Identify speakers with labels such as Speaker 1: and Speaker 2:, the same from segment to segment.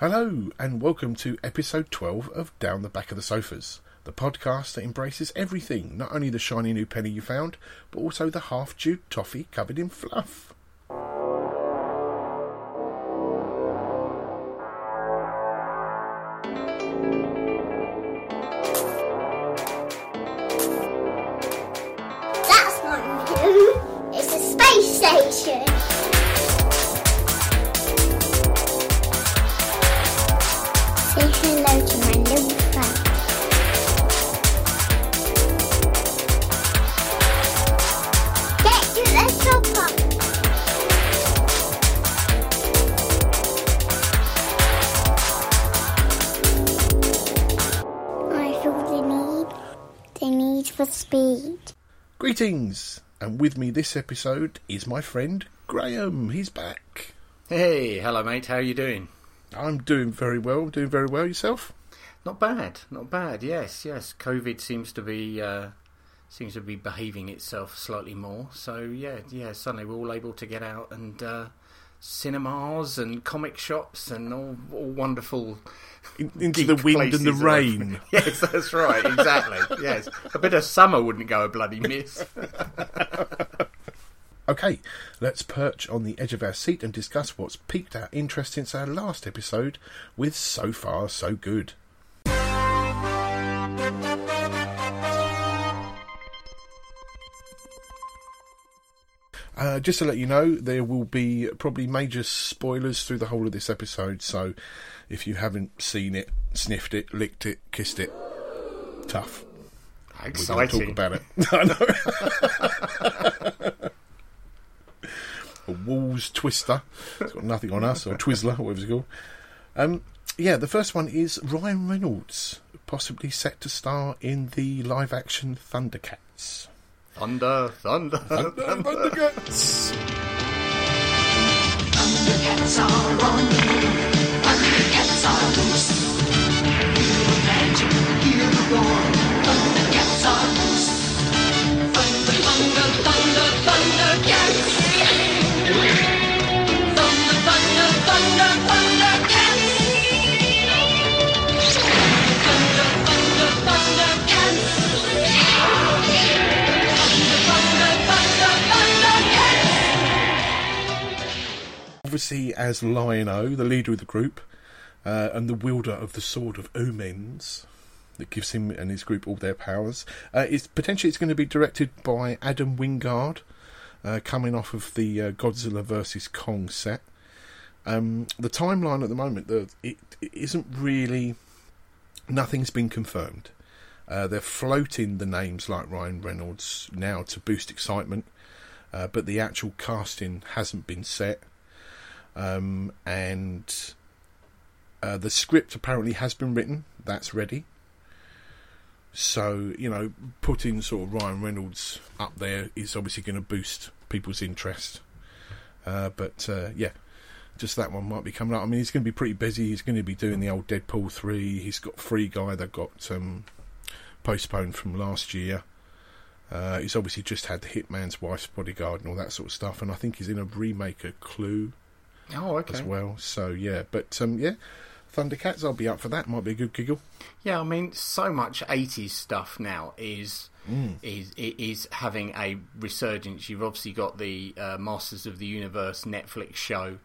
Speaker 1: Hello, and welcome to episode 12 of Down the Back of the Sofas, the podcast that embraces everything, not only the shiny new penny you found, but also the half chewed toffee covered in fluff. This episode is my friend Graham. He's back.
Speaker 2: Hey, hello, mate. How are you doing?
Speaker 1: I'm doing very well, doing very well yourself.
Speaker 2: Not bad, not bad. Yes, yes. COVID seems to be uh, seems to be behaving itself slightly more. So yeah, yeah. Suddenly we're all able to get out and uh, cinemas and comic shops and all, all wonderful
Speaker 1: In, into the wind and the rain.
Speaker 2: yes, that's right. Exactly. yes, a bit of summer wouldn't go a bloody miss.
Speaker 1: Okay, let's perch on the edge of our seat and discuss what's piqued our interest since our last episode with So Far So Good. Uh, just to let you know, there will be probably major spoilers through the whole of this episode, so if you haven't seen it, sniffed it, licked it, kissed it, tough. We're going to talk about it. I know. a Walls Twister. It's got nothing on us, or Twizzler, whatever it's called. Um, yeah, the first one is Ryan Reynolds, possibly set to star in the live action Thundercats.
Speaker 2: Thunder, thunder, thunder.
Speaker 1: Thundercats!
Speaker 3: Thundercats are on the move. Thundercats are loose. Feel the magic, hear the roar.
Speaker 1: Obviously, as Lion-O, the leader of the group, uh, and the wielder of the sword of omens that gives him and his group all their powers. Uh, it's potentially it's going to be directed by Adam Wingard, uh, coming off of the uh, Godzilla vs Kong set. Um, the timeline at the moment, the, it, it isn't really. Nothing's been confirmed. Uh, they're floating the names like Ryan Reynolds now to boost excitement, uh, but the actual casting hasn't been set. Um, and uh, the script apparently has been written. That's ready. So you know, putting sort of Ryan Reynolds up there is obviously going to boost people's interest. Uh, but uh, yeah, just that one might be coming up. I mean, he's going to be pretty busy. He's going to be doing the old Deadpool three. He's got Free Guy that got um, postponed from last year. Uh, he's obviously just had the Hitman's Wife's Bodyguard and all that sort of stuff, and I think he's in a remake of Clue
Speaker 2: Oh, okay.
Speaker 1: as well. So yeah, but um, yeah, Thundercats, I'll be up for that. Might be a good giggle.
Speaker 2: Yeah, I mean, so much '80s stuff now is is is having a resurgence. You've obviously got the uh, Masters of the Universe Netflix show,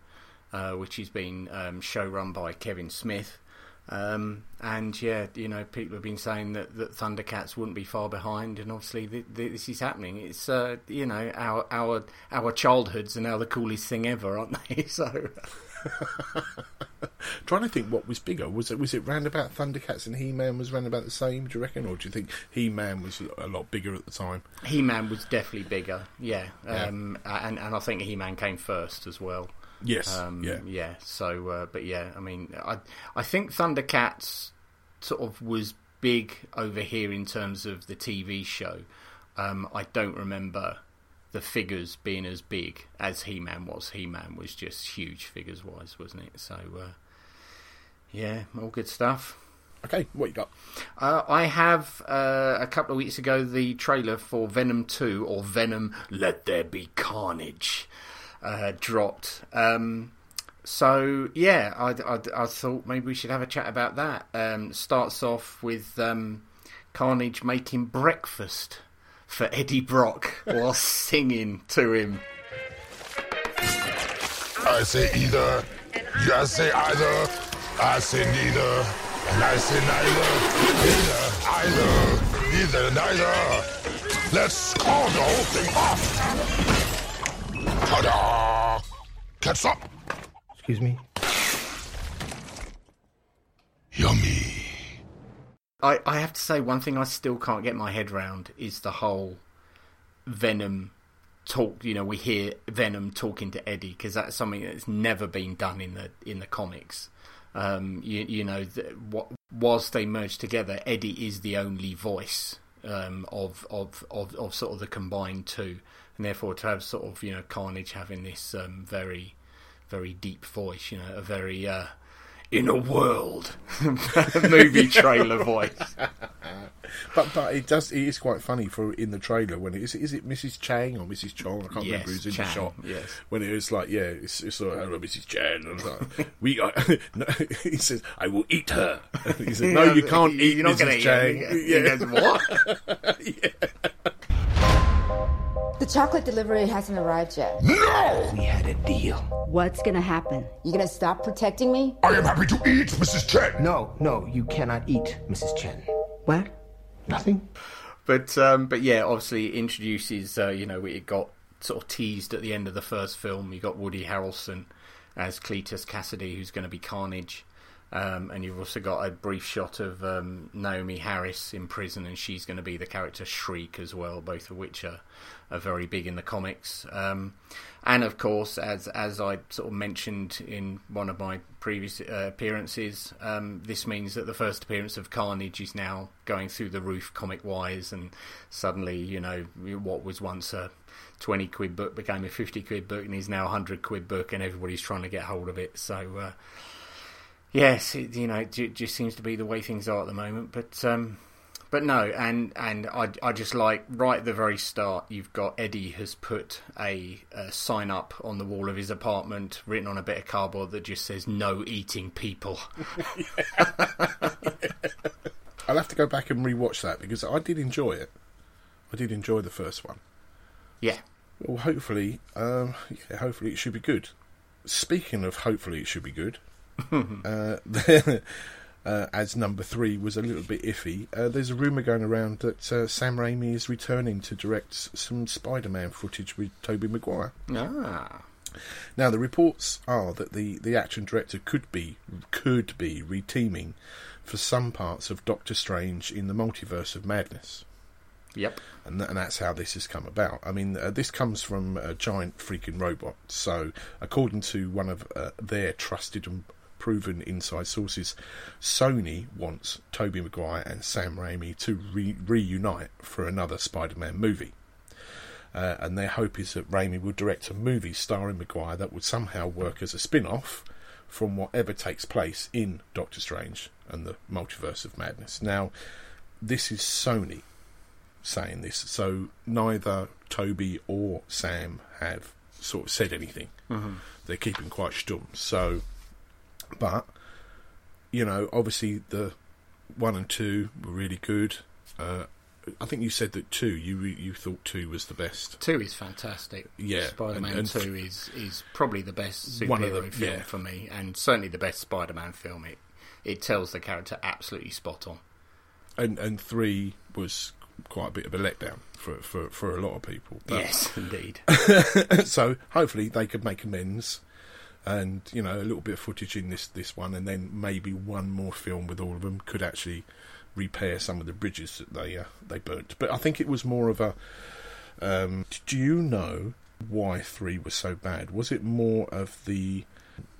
Speaker 2: uh, which has been um, show run by Kevin Smith. Um, and yeah, you know, people have been saying that, that Thundercats wouldn't be far behind, and obviously th- th- this is happening. It's uh, you know our our our childhoods are now the coolest thing ever, aren't they? so
Speaker 1: Trying to think what was bigger. Was it was it round about Thundercats and He Man was round about the same? Do you reckon, or do you think He Man was a lot bigger at the time?
Speaker 2: He Man was definitely bigger, yeah,
Speaker 1: Yeah.
Speaker 2: um, and and I think He Man came first as well.
Speaker 1: Yes.
Speaker 2: Um,
Speaker 1: yeah.
Speaker 2: So, uh, but yeah, I mean, I I think Thundercats sort of was big over here in terms of the TV show. Um, I don't remember the figures being as big as He Man was. He Man was just huge figures wise, wasn't it? So, uh, yeah, all good stuff.
Speaker 1: Okay, what you got?
Speaker 2: Uh, I have uh, a couple of weeks ago the trailer for Venom 2 or Venom Let There Be Carnage uh, dropped. Um, so yeah, I, I, I thought maybe we should have a chat about that. Um, starts off with um, Carnage making breakfast for Eddie Brock while singing to him.
Speaker 4: I say either. You say either. I say neither. And I say neither. Neither, either. Neither, neither. Let's call the whole thing off. Ta-da! Catch up.
Speaker 5: Excuse me?
Speaker 4: Yummy.
Speaker 2: I, I have to say one thing I still can't get my head round is the whole Venom talk. You know, we hear Venom talking to Eddie because that's something that's never been done in the in the comics. Um, you, you know, th- what, whilst they merge together, Eddie is the only voice um, of, of of of sort of the combined two, and therefore to have sort of you know Carnage having this um, very very deep voice, you know, a very uh, in a world movie trailer voice.
Speaker 1: But but it does it is quite funny for in the trailer when it is is it Mrs Chang or Mrs Chong I can't
Speaker 2: Yes,
Speaker 1: remember who's in
Speaker 2: Chang,
Speaker 1: the shot
Speaker 2: yes.
Speaker 1: when it was like yeah it's, it's like hello Mrs Chang and like, we are, no, he says I will eat her he said no you can't eat
Speaker 2: You're not
Speaker 1: Mrs
Speaker 2: eat
Speaker 1: Chang
Speaker 2: her. He goes, what?
Speaker 6: The chocolate delivery hasn't arrived yet.
Speaker 4: No!
Speaker 5: We had a deal.
Speaker 6: What's gonna happen? You gonna stop protecting me?
Speaker 4: I am happy to eat, Mrs. Chen.
Speaker 5: No, no, you cannot eat, Mrs. Chen. What? Nothing?
Speaker 2: But um, but yeah, obviously it introduces uh, you know it got sort of teased at the end of the first film. You got Woody Harrelson as Cletus Kasady, who's going to be Carnage, um, and you've also got a brief shot of um, Naomie Harris in prison, and she's going to be the character Shriek as well. Both of which are, are very big in the comics. Um, and of course, as as I sort of mentioned in one of my previous uh, appearances, um, this means that the first appearance of Carnage is now going through the roof comic wise, and suddenly, you know, what was once a twenty quid book became a fifty quid book, and is now a hundred quid book, and everybody's trying to get hold of it. So. Uh, Yes, it, you know, it ju- just seems to be the way things are at the moment. But um, but no, and and I, I just like right at the very start, you've got Eddie has put a, a sign up on the wall of his apartment, written on a bit of cardboard that just says "No eating people."
Speaker 1: I'll have to go back and rewatch that because I did enjoy it I did enjoy the first one
Speaker 2: yeah,
Speaker 1: well hopefully um, yeah, hopefully it should be good speaking of hopefully it should be good uh, uh, as number three was a little bit iffy. Uh, there's a rumor going around that uh, Sam Raimi is returning to direct some Spider-Man footage with Tobey Maguire.
Speaker 2: ah,
Speaker 1: Now the reports are that the, the action director could be could be reteaming for some parts of Doctor Strange in the Multiverse of Madness
Speaker 2: yep,
Speaker 1: and, th- and that's how this has come about. I mean, uh, this comes from a giant freaking robot. So, according to one of uh, their trusted and proven inside sources, Sony wants Tobey Maguire and Sam Raimi to re- reunite for another Spider-Man movie. Uh, and their hope is that Raimi will direct a movie starring Maguire that would somehow work as a spin-off from whatever takes place in Doctor Strange and the Multiverse of Madness. Now, this is Sony saying this, so neither Toby or Sam have sort of said anything. They're keeping quite stum. So, but you know, obviously the one and two were really good. Uh, I think you said that two. You you thought two was the best.
Speaker 2: two is fantastic.
Speaker 1: Yeah,
Speaker 2: Spider-Man
Speaker 1: and- and-
Speaker 2: two is is probably the best superhero
Speaker 1: One of the-
Speaker 2: film
Speaker 1: yeah.
Speaker 2: for me, and certainly the best Spider-Man film. It it tells the character absolutely spot on.
Speaker 1: And and three was quite a bit of a letdown for for, for a lot of people. But-
Speaker 2: yes, indeed.
Speaker 1: so hopefully they could make amends and you know a little bit of footage in this this one and then maybe one more film with all of them could actually repair some of the bridges that they uh, they burnt. But i think it was more of a um, do you know why 3 was so bad? Was it more of the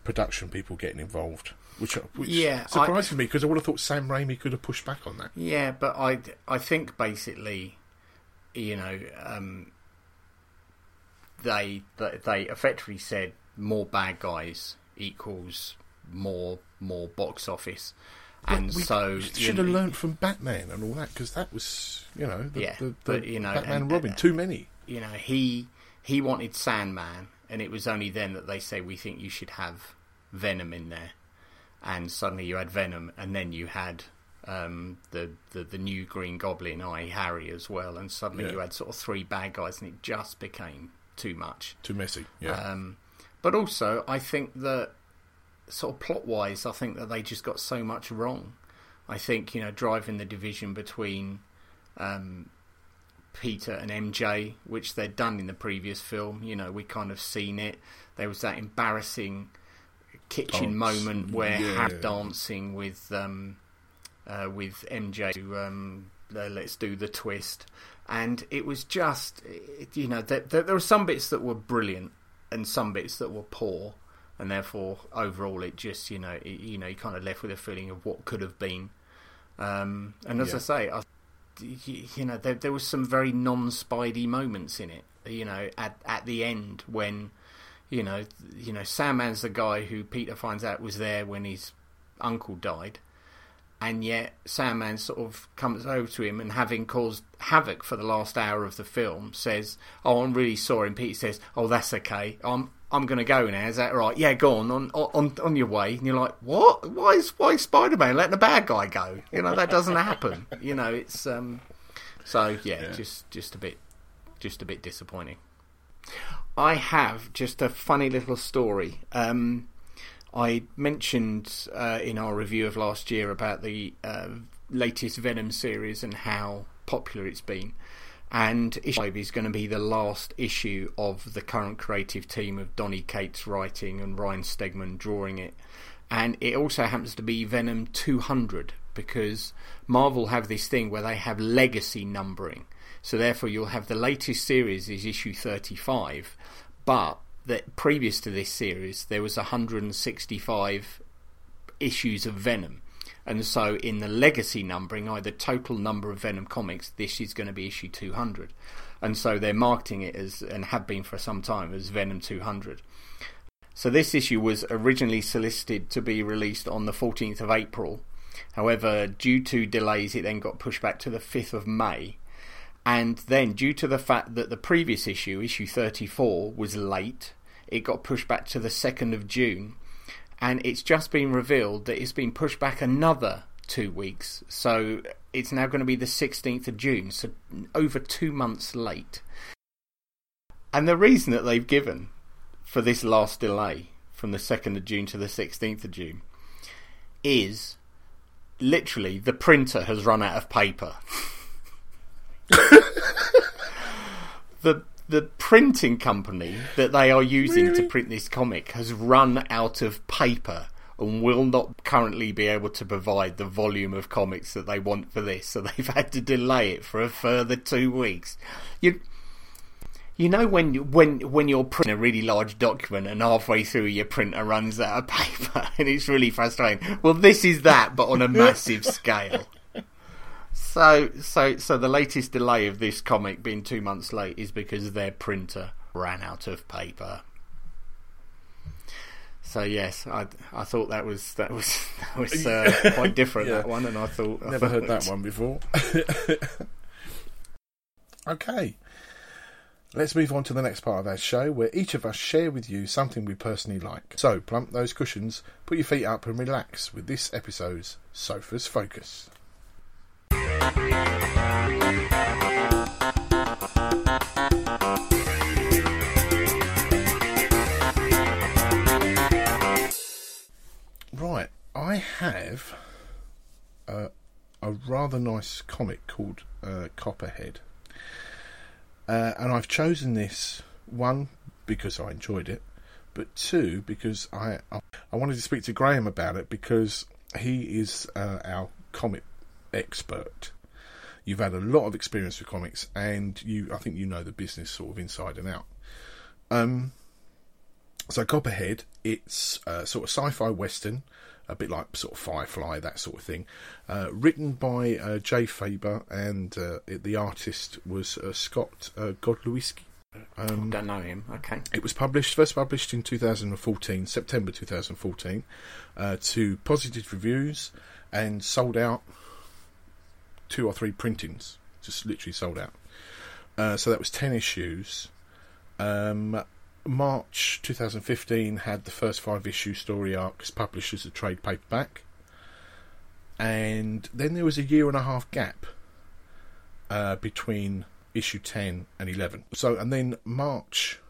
Speaker 1: production people getting involved? Which, which
Speaker 2: Yeah, I-
Speaker 1: surprised me because I would have thought Sam Raimi could have pushed back on that.
Speaker 2: Yeah, but I, I think basically, you know, um, they they effectively said more bad guys equals more more box office, and so
Speaker 1: should have learned from Batman and all that because that was, you know, the,
Speaker 2: Yeah,
Speaker 1: the, the
Speaker 2: but, you know,
Speaker 1: Batman and,
Speaker 2: and-
Speaker 1: Robin, too many.
Speaker 2: You know, he he wanted Sandman, and it was only then that they say we think you should have Venom in there, and suddenly you had Venom, and then you had um, the, the the new Green Goblin, I Harry as well, and suddenly
Speaker 1: Yeah.
Speaker 2: you had sort of three bad guys, and it just became too much.
Speaker 1: Too messy. Yeah.
Speaker 2: Um, but also, I think that sort of plot wise, I think that they just got so much wrong. I think you know driving the division between um, Peter and MJ, which they'd done in the previous film. You know, we kind of seen it. There was that embarrassing kitchen
Speaker 1: Dance.
Speaker 2: moment where
Speaker 1: Yeah.
Speaker 2: half dancing with um, uh, with MJ. to, Um, uh, let's do the twist, and it was just you know there, there, there were some bits that were brilliant and some bits that were poor, and therefore overall it just you know it, you know you kind of left with a feeling of what could have been. Um, and as
Speaker 1: Yeah.
Speaker 2: I say, I, you, know there, there was some very non-Spidey moments in it. You know at at the end when you know you know Sandman's the guy who Peter finds out was there when his uncle died and yet Sandman sort of comes over to him and having caused havoc for the last hour of the film says, "Oh, I'm really sorry." And Peter says, "Oh, that's okay. I'm I'm going to go now. Is that right? Yeah, go on on on on your way." And you're like, "What? Why is why is Spider-Man letting a bad guy go? You know that doesn't happen. You know it's um." So yeah, just just a bit just a bit disappointing. I have just a funny little story. Um, I mentioned uh, in our review of last year about the uh, latest Venom series and how popular it's been. And issue 5 is going to be the last issue of the current creative team of Donny Cates writing and Ryan Stegman drawing it. And it also happens to be Venom 200 because Marvel have this thing where they have legacy numbering. So therefore, you'll have the latest series is issue 35, but that previous to this series there was 165 issues of Venom. And so in the legacy numbering, either total number of Venom comics, this is going to be issue 200. And so they're marketing it as, and have been for some time, as Venom 200. So this issue was originally solicited to be released on the 14th of April. However, due to delays, it then got pushed back to the 5th of May. And then, due to the fact that the previous issue, issue 34, was late, it got pushed back to the 2nd of June. And it's just been revealed that it's been pushed back another two weeks. So it's now going to be the 16th of June, so over two months late. And the reason that they've given for this last delay from the 2nd of June to the 16th of June is literally the printer has run out of paper. the the printing company that they are using to print this comic has run out of paper and will not currently be able to provide the volume of comics that they want for this, so they've had to delay it for a further two weeks. You you know when when when you're printing a really large document and halfway through your printer runs out of paper and it's really frustrating. Well, this is that, but on a massive scale. So so so the latest delay of this comic being two months late is because their printer ran out of paper. So yes, I I thought that was that was that was uh, quite different
Speaker 1: Yeah.
Speaker 2: that one, and I thought I
Speaker 1: Never heard that one before. okay. Let's move on to the next part of our show where each of us share with you something we personally like. So, plump those cushions, put your feet up, and relax with this episode's Sofa's Focus. Right, I have a rather nice comic called uh, Copperhead. Uh, and I've chosen this one because I enjoyed it, but two because I I, I wanted to speak to Graham about it because he is uh, our comic expert. You've had a lot of experience with comics, and you I think you know the business sort of inside and out. Um, so Copperhead, it's uh, sort of sci-fi western, a bit like sort of Firefly, that sort of thing. Uh, written by uh, Jay Faerber, and uh, it, the artist was uh, Scott uh, Godlewski. Um,
Speaker 2: Don't know him. Okay.
Speaker 1: it was published, first published in 2014, September 2014, uh, to positive reviews and sold out two or three printings, just literally sold out. Uh, so that was 10 issues. Um, March 2015 had the first five issue story arcs published as a trade paperback, and then there was a year and a half gap uh, between issue 10 and 11. So, and then March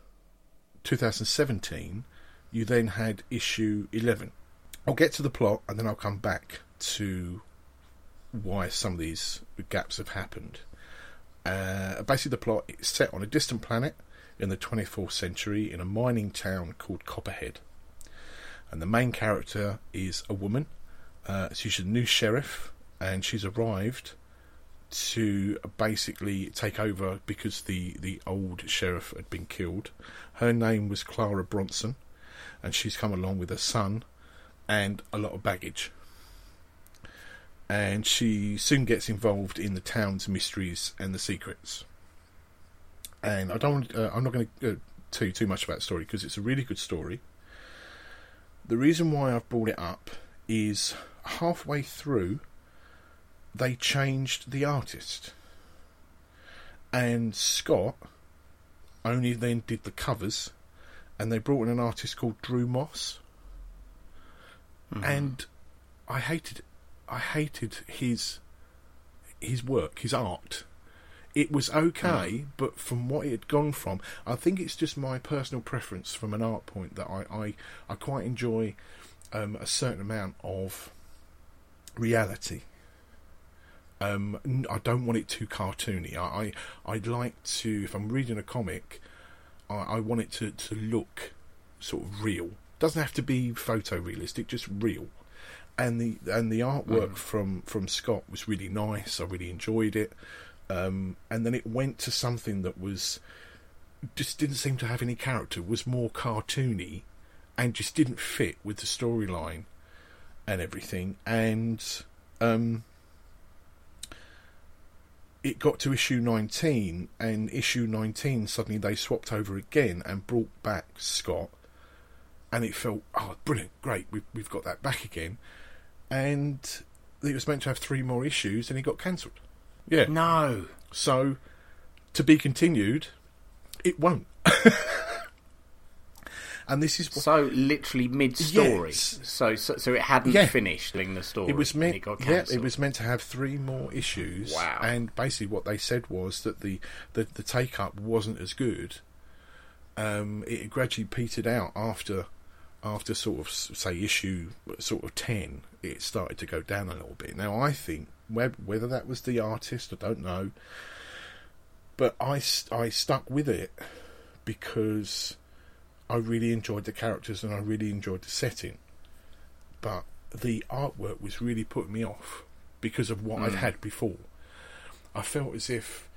Speaker 1: 2017, you then had issue 11. I'll get to the plot and then I'll come back to why some of these gaps have happened. Uh, basically, the plot is set on a distant planet in the 24th century in a mining town called Copperhead. And the main character is a woman. Uh, she's a new sheriff, and she's arrived to basically take over because the, the old sheriff had been killed. Her name was Clara Bronson, and she's come along with her son and a lot of baggage. And she soon gets involved in the town's mysteries and the secrets. And I don't. Uh, I'm not going to uh, tell you too much about the story because it's a really good story. The reason why I've brought it up is halfway through, they changed the artist, and Scott only then did the covers, and they brought in an artist called Drew Moss, and I hated it. I hated his his work, his art. It was okay, but from what it had gone from, I think it's just my personal preference from an art point that I I, I quite enjoy um, a certain amount of reality. Um, I don't want it too cartoony. I, I I'd like to, if I'm reading a comic, I, I want it to, to look sort of real. Doesn't have to be photorealistic, just real. And the and the artwork from from Scott was really nice. I really enjoyed it. Um, and then it went to something that was just didn't seem to have any character. Was more cartoony, and just didn't fit with the storyline and everything. And um, it got to issue 19, and issue 19 suddenly they swapped over again and brought back Scott, and it felt oh brilliant, great, we've we've got that back again, and it was meant to have three more issues, and it got cancelled. Yeah,
Speaker 2: No.
Speaker 1: so to be continued, it won't. and this is
Speaker 2: So literally mid story.
Speaker 1: Yes.
Speaker 2: So, so so it hadn't
Speaker 1: Yeah.
Speaker 2: finished telling the story.
Speaker 1: It was
Speaker 2: and
Speaker 1: meant.
Speaker 2: It got
Speaker 1: yeah, it was meant to have three more issues.
Speaker 2: Wow.
Speaker 1: And basically, what they said was that the the, the take up wasn't as good. Um, it gradually petered out after after sort of say issue sort of ten. It started to go down a little bit. Now I think whether that was the artist, I don't know. But i, I stuck with it because I really enjoyed the characters and I really enjoyed the setting but the artwork was really putting me off because of what I'd hmm. had before. I felt as if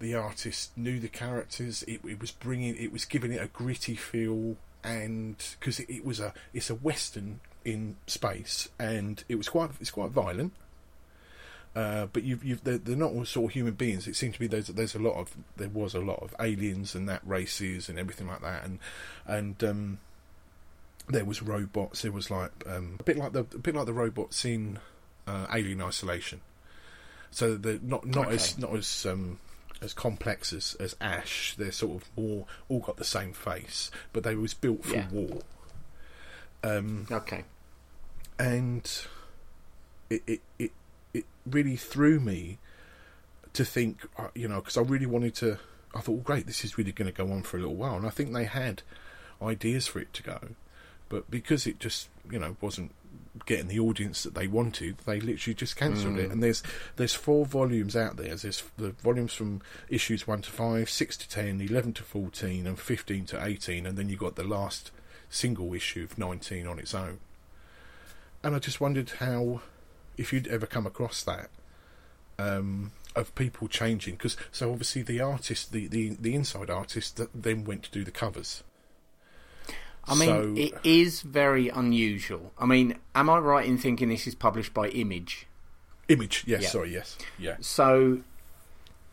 Speaker 1: the artist knew the characters. It, it was bringing, it was giving it a gritty feel, and because it, it was a, it's a western in space, and it was quite, it's quite violent. Uh, but you've, you've, they're, they're not all sort of human beings. It seems to be there's there's a lot of there was a lot of aliens and that races and everything like that, and and um, there was robots. There was like um, a bit like the a bit like the robots in uh, Alien Isolation. So they're not not as not as um, as complex as, as Ash. They're sort of more all got the same face, but they was built for
Speaker 2: Yeah.
Speaker 1: war. Um,
Speaker 2: Okay.
Speaker 1: and it it it, it really threw me to think, uh, you know, because I really wanted to. I thought, well, great, this is really going to go on for a little while, and I think they had ideas for it to go, but because it just, you know, wasn't getting the audience that they wanted, they literally just cancelled it. And there's there's four volumes out there. There's the volumes from issues one to five, six to 10, 11 to fourteen, and fifteen to eighteen, and then you got the last single issue of nineteen on its own. And I just wondered how, if you'd ever come across that, um, of people changing because so obviously the artist, the, the the inside artist, that then went to do the covers.
Speaker 2: I mean,
Speaker 1: So-
Speaker 2: it is very unusual. I mean, am I right in thinking this is published by Image?
Speaker 1: Image, yes,
Speaker 2: Yeah.
Speaker 1: sorry, yes, yeah,
Speaker 2: So,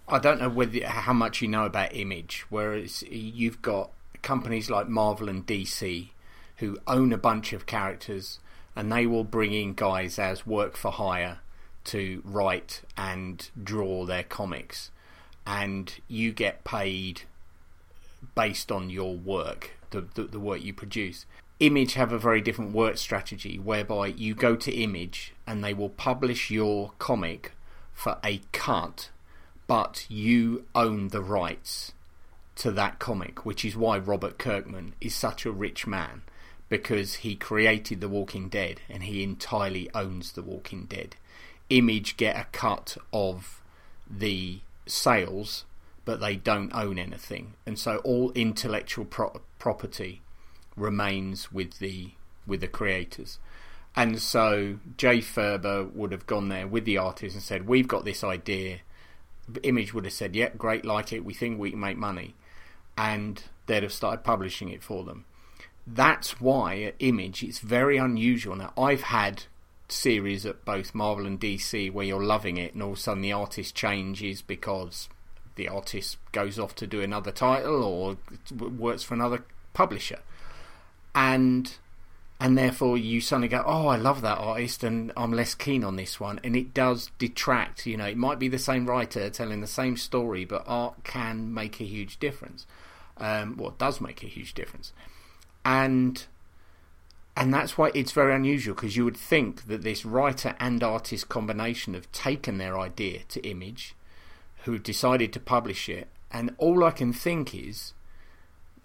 Speaker 2: I don't know whether how much you know about Image. Whereas you've got companies like Marvel and DC who own a bunch of characters, and they will bring in guys as work for hire to write and draw their comics, and you get paid based on your work, the, the the work you produce. Image have a very different work strategy whereby you go to Image and they will publish your comic for a cut, but you own the rights to that comic, which is why Robert Kirkman is such a rich man because he created The Walking Dead and he entirely owns The Walking Dead. Image get a cut of the sales, but they don't own anything, and so all intellectual pro- property remains with the with the creators. And so Jay Faerber would have gone there with the artist and said, "We've got this idea." Image would have said, "Yep, great, like it. We think we can make money," and they'd have started publishing it for them. That's why at Image it's very unusual. Now I've had series at both Marvel and DC where you're loving it, and all of a sudden the artist changes because the artist goes off to do another title or works for another publisher, and and therefore you suddenly go, oh, I love that artist, and I'm less keen on this one, and it does detract. You know, it might be the same writer telling the same story, but art can make a huge difference. Um, well, does make a huge difference, and and that's why it's very unusual because you would think that this writer and artist combination have taken their idea to Image, who decided to publish it, and all I can think is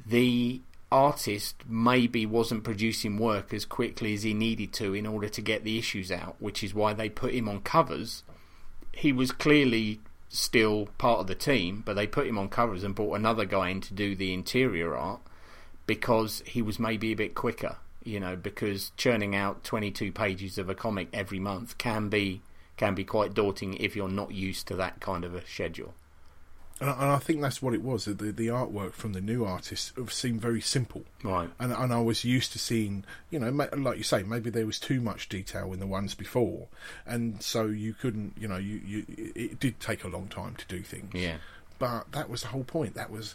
Speaker 2: the artist maybe wasn't producing work as quickly as he needed to in order to get the issues out, which is why they put him on covers. He was clearly still part of the team, but they put him on covers and brought another guy in to do the interior art because he was maybe a bit quicker, you know, because churning out 22 pages of a comic every month can be can be quite daunting if you're not used to that kind of a schedule.
Speaker 1: And I, think that's what it was. The, the artwork from the new artists seemed very simple.
Speaker 2: Right.
Speaker 1: And, and I was used to seeing, you know, like you say, maybe there was too much detail in the ones before. And so you couldn't, you know, you, you it did take a long time to do things.
Speaker 2: Yeah.
Speaker 1: But that was the whole point. That was,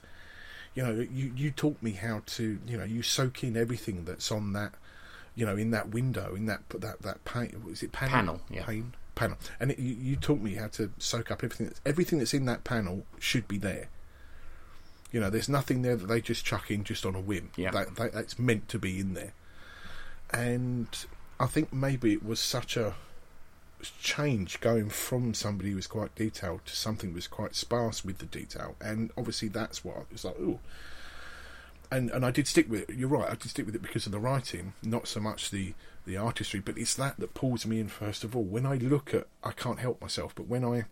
Speaker 1: you know, you, you taught me how to, you know, you soak in everything that's on that, you know, in that window, in that that that pane. Is it panel?
Speaker 2: Panel, yeah.
Speaker 1: Pane, panel. And it, you, you taught me how to soak up everything. That's, everything that's in that panel should be there. You know, there's nothing there that they just chuck in just on a whim.
Speaker 2: Yeah.
Speaker 1: That, that, that's meant to be in there. And I think maybe it was such a change going from somebody who was quite detailed to something that was quite sparse with the detail. And obviously that's what I was like, ooh. And and I did stick with it. You're right. I did stick with it because of the writing, not so much the the artistry. But it's that that pulls me in first of all. When I look at, I can't help myself. But when I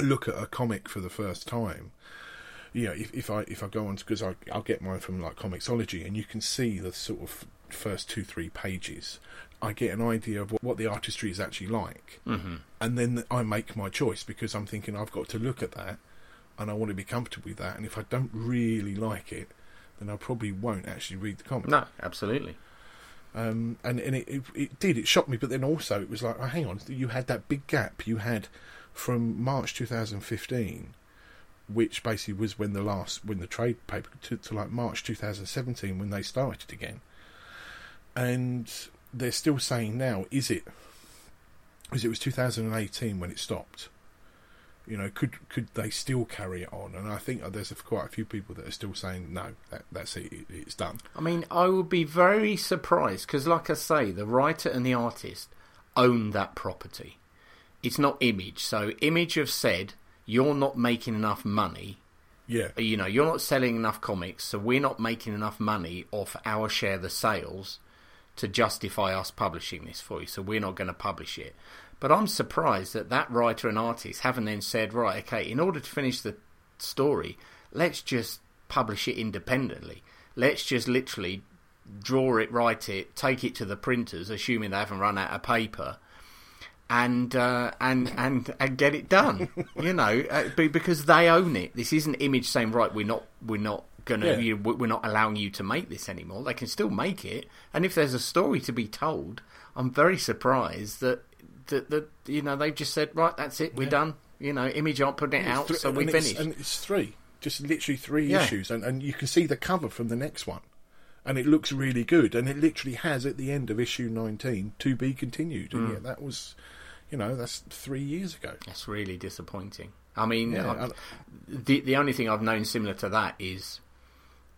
Speaker 1: look at a comic for the first time, you know, if, if I if I go on because I I'll get mine from like Comixology, and you can see the sort of first two three pages. I get an idea of what, what the artistry is actually like, mm-hmm. and then I make my choice because I'm thinking I've got to look at that, and I want to be comfortable with that. And if I don't really like it, then I probably won't actually read the comic.
Speaker 2: No, absolutely.
Speaker 1: Um, and and it, it, it did it shocked me, but then also it was like, oh, hang on, you had that big gap you had from March 2015, which basically was when the last when the trade paper to, to like March 2017 when they started again, and they're still saying now, is it? Because it was 2018 when it stopped. You know, could could they still carry it on? And I think there's quite a few people that are still saying no, that, that's it, it, it's done.
Speaker 2: I mean, I would be very surprised because, like I say, the writer and the artist own that property. It's not Image. So, Image have said you're not making enough money.
Speaker 1: Yeah,
Speaker 2: You know, you're not selling enough comics, so we're not making enough money off our share of the sales to justify us publishing this for you. So, we're not going to publish it. But I'm surprised that that writer and artist haven't then said, right, okay, in order to finish the story, let's just publish it independently. Let's just literally draw it, write it, take it to the printers, assuming they haven't run out of paper, and uh, and and and get it done. you know, uh, because they own it. This isn't Image saying, right, we're not we're not gonna
Speaker 1: Yeah.
Speaker 2: you, we're not allowing you to make this anymore. They can still make it, and if there's a story to be told, I'm very surprised that that, that you know they've just said, right, that's it, we're done. You know, Image aren't putting it out,
Speaker 1: It's
Speaker 2: so we
Speaker 1: and it's-
Speaker 2: finished.
Speaker 1: and it's three, just literally three
Speaker 2: Yeah.
Speaker 1: issues, and, and you can see the cover from the next one, and it looks really good, and it literally has at the end of issue nineteen to be continued, and yet mm. that was, you know, that's three years ago.
Speaker 2: That's really disappointing. I mean,
Speaker 1: Yeah,
Speaker 2: um,
Speaker 1: and-
Speaker 2: the the only thing I've known similar to that is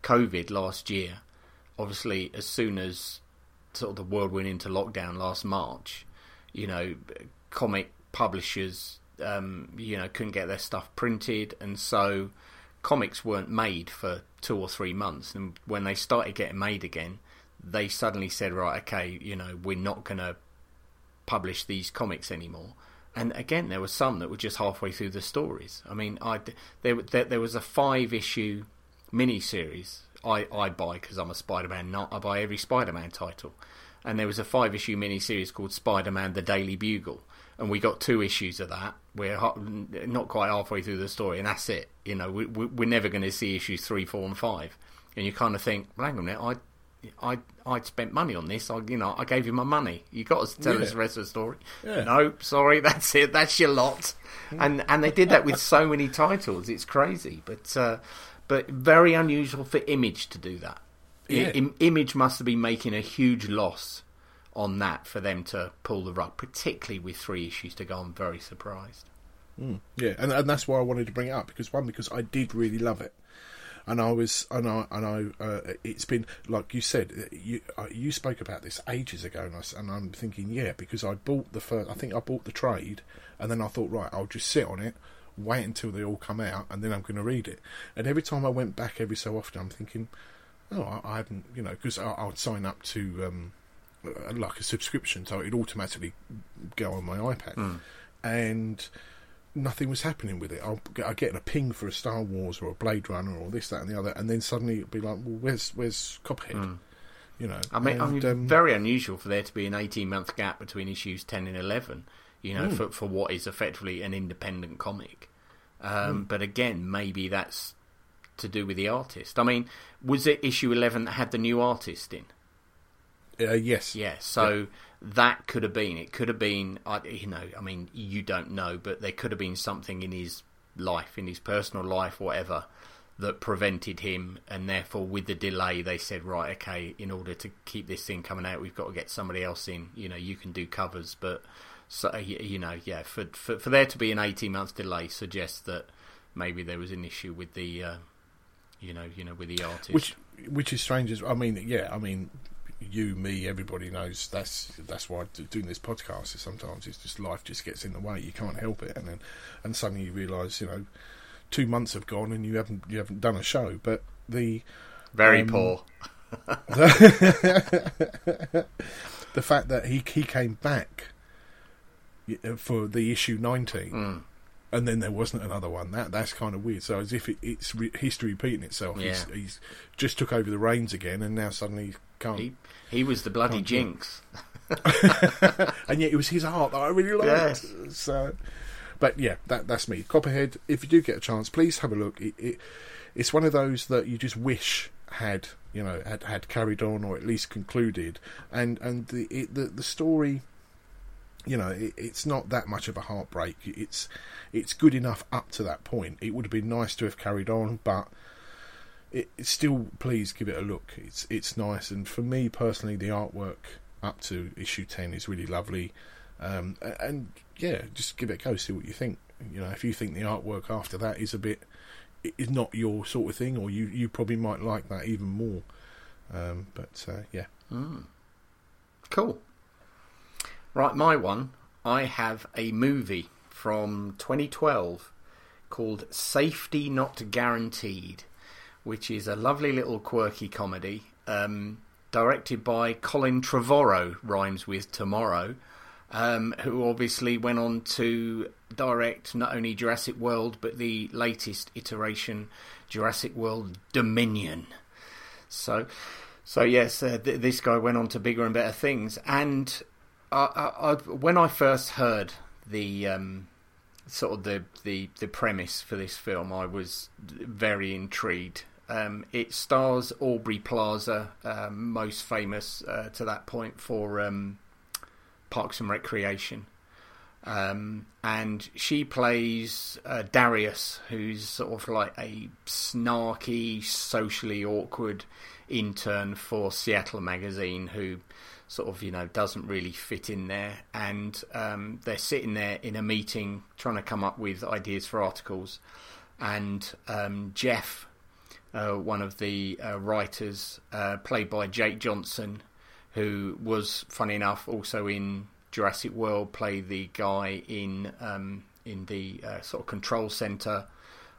Speaker 2: COVID last year, obviously, as soon as sort of the world went into lockdown last March, you know, comic publishers, um, you know, couldn't get their stuff printed, and so comics weren't made for two or three months. And when they started getting made again, they suddenly said, right, okay, you know, we're not going to publish these comics anymore. And again, there were some that were just halfway through the stories. I mean, I there there, there was a five issue mini series I, I buy because I'm a Spider-Man nut. I buy every Spider-Man title, and there was a five issue mini series called Spider-Man: The Daily Bugle, and we got two issues of that. We're not quite halfway through the story, and that's it. You know, we, we're never going to see issues three, four, and five. And you kind of think, well, hang on a minute, I I I'd spent money on this. I you know I gave you my money. You got to tell
Speaker 1: Yeah.
Speaker 2: us the rest of the story.
Speaker 1: Yeah.
Speaker 2: No, sorry, that's it. That's your lot. And and they did that with so many titles. It's crazy, but uh, but very unusual for Image to do that. I-
Speaker 1: Yeah.
Speaker 2: Im- Image must have been making a huge loss on that for them to pull the rug, particularly with three issues to go. I'm very surprised.
Speaker 1: Yeah, and and that's why I wanted to bring it up because one because I did really love it, and I was and I and I uh, it's been like you said you uh, you spoke about this ages ago and I s- and I'm thinking yeah because I bought the first I think I bought the trade and then I thought right I'll just sit on it wait until they all come out and then I'm going to read it and every time I went back every so often I'm thinking oh I, I haven't you know because I, I would sign up to um, uh, like a subscription so it'd automatically go on my iPad and nothing was happening with it. I'll get, I'll get a ping for a Star Wars or a Blade Runner or this, that, and the other, and then suddenly it'd be like, well, where's where's Copperhead? You know.
Speaker 2: I mean, I mean
Speaker 1: um,
Speaker 2: very unusual for there to be an 18 month gap between issues 10 and 11, you know, for, for what is effectively an independent comic. Um, But again, maybe that's to do with the artist. I mean, was it issue 11 that had the new artist in?
Speaker 1: uh, yes,
Speaker 2: Yeah, so that could have been. It could have been, you know, I mean, you don't know, but there could have been something in his life, in his personal life, whatever, that prevented him, and therefore, with the delay, they said, right, okay, in order to keep this thing coming out, we've got to get somebody else in. You know, you can do covers, but so you know, yeah, for for, for there to be an eighteen month delay suggests that maybe there was an issue with the, uh, you know, you know, with the artist.
Speaker 1: which which is strange. As I mean, yeah, I mean, you, me, everybody knows that's that's why doing this podcast is sometimes it's just life just gets in the way. You can't help it, and then and suddenly you realise, you know, two months have gone and you haven't you haven't done a show, but the
Speaker 2: very
Speaker 1: um,
Speaker 2: poor.
Speaker 1: the fact that he he came back uh, for the issue nineteen,
Speaker 2: Mm.
Speaker 1: And then there wasn't another one. That that's kind of weird. So as if it, it's re- history repeating itself. He's,
Speaker 2: Yeah.
Speaker 1: he's just took over the reins again, and now suddenly he can't.
Speaker 2: He he was the bloody
Speaker 1: Can't do it.
Speaker 2: jinx.
Speaker 1: and yet it was his art that I really liked.
Speaker 2: Yes.
Speaker 1: So, but yeah, that that's me. Copperhead. If you do get a chance, please have a look. It, it it's one of those that you just wish had you know had had carried on or at least concluded. And and the it, the the story. You know, it, it's not that much of a heartbreak. It's it's good enough up to that point. It would have been nice to have carried on, but it, it's still please give it a look. It's it's nice, and for me personally, the artwork up to issue ten is really lovely. Um, and yeah, just give it a go, see what you think. You know, if you think the artwork after that is a bit is not your sort of thing, or you you probably might like that even more. Um, but uh, yeah,
Speaker 2: Cool. Right, my one. I have a movie from 2012 called Safety Not Guaranteed, which is a lovely little quirky comedy um, directed by Colin Trevorrow, rhymes with tomorrow, um, who obviously went on to direct not only Jurassic World but the latest iteration, Jurassic World Dominion. So, so yes, uh, th- this guy went on to bigger and better things. And I, I, when I first heard the um, sort of the, the the premise for this film, I was very intrigued. Um, it stars Aubrey Plaza, um, most famous uh, to that point for um, Parks and Recreation. Um, and she plays uh, Darius, who's sort of like a snarky, socially awkward intern for Seattle Magazine, who sort of you know doesn't really fit in there. And um, they're sitting there in a meeting trying to come up with ideas for articles, and um, Jeff, uh, one of the uh, writers, uh, played by Jake Johnson, who was, funny enough, also in Jurassic World, played the guy in um, in the uh, sort of control center,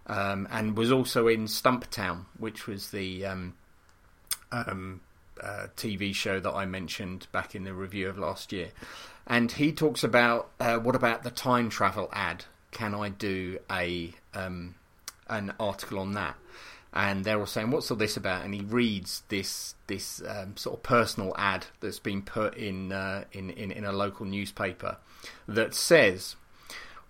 Speaker 2: um, and was also in Stumptown, which was the um, um, uh, TV show that I mentioned back in the review of last year. And he talks about uh, what about the time travel ad? Can I do a um, an article on that? And they're all saying, "What's all this about?" And he reads this this um, sort of personal ad that's been put in, uh, in in in a local newspaper that says,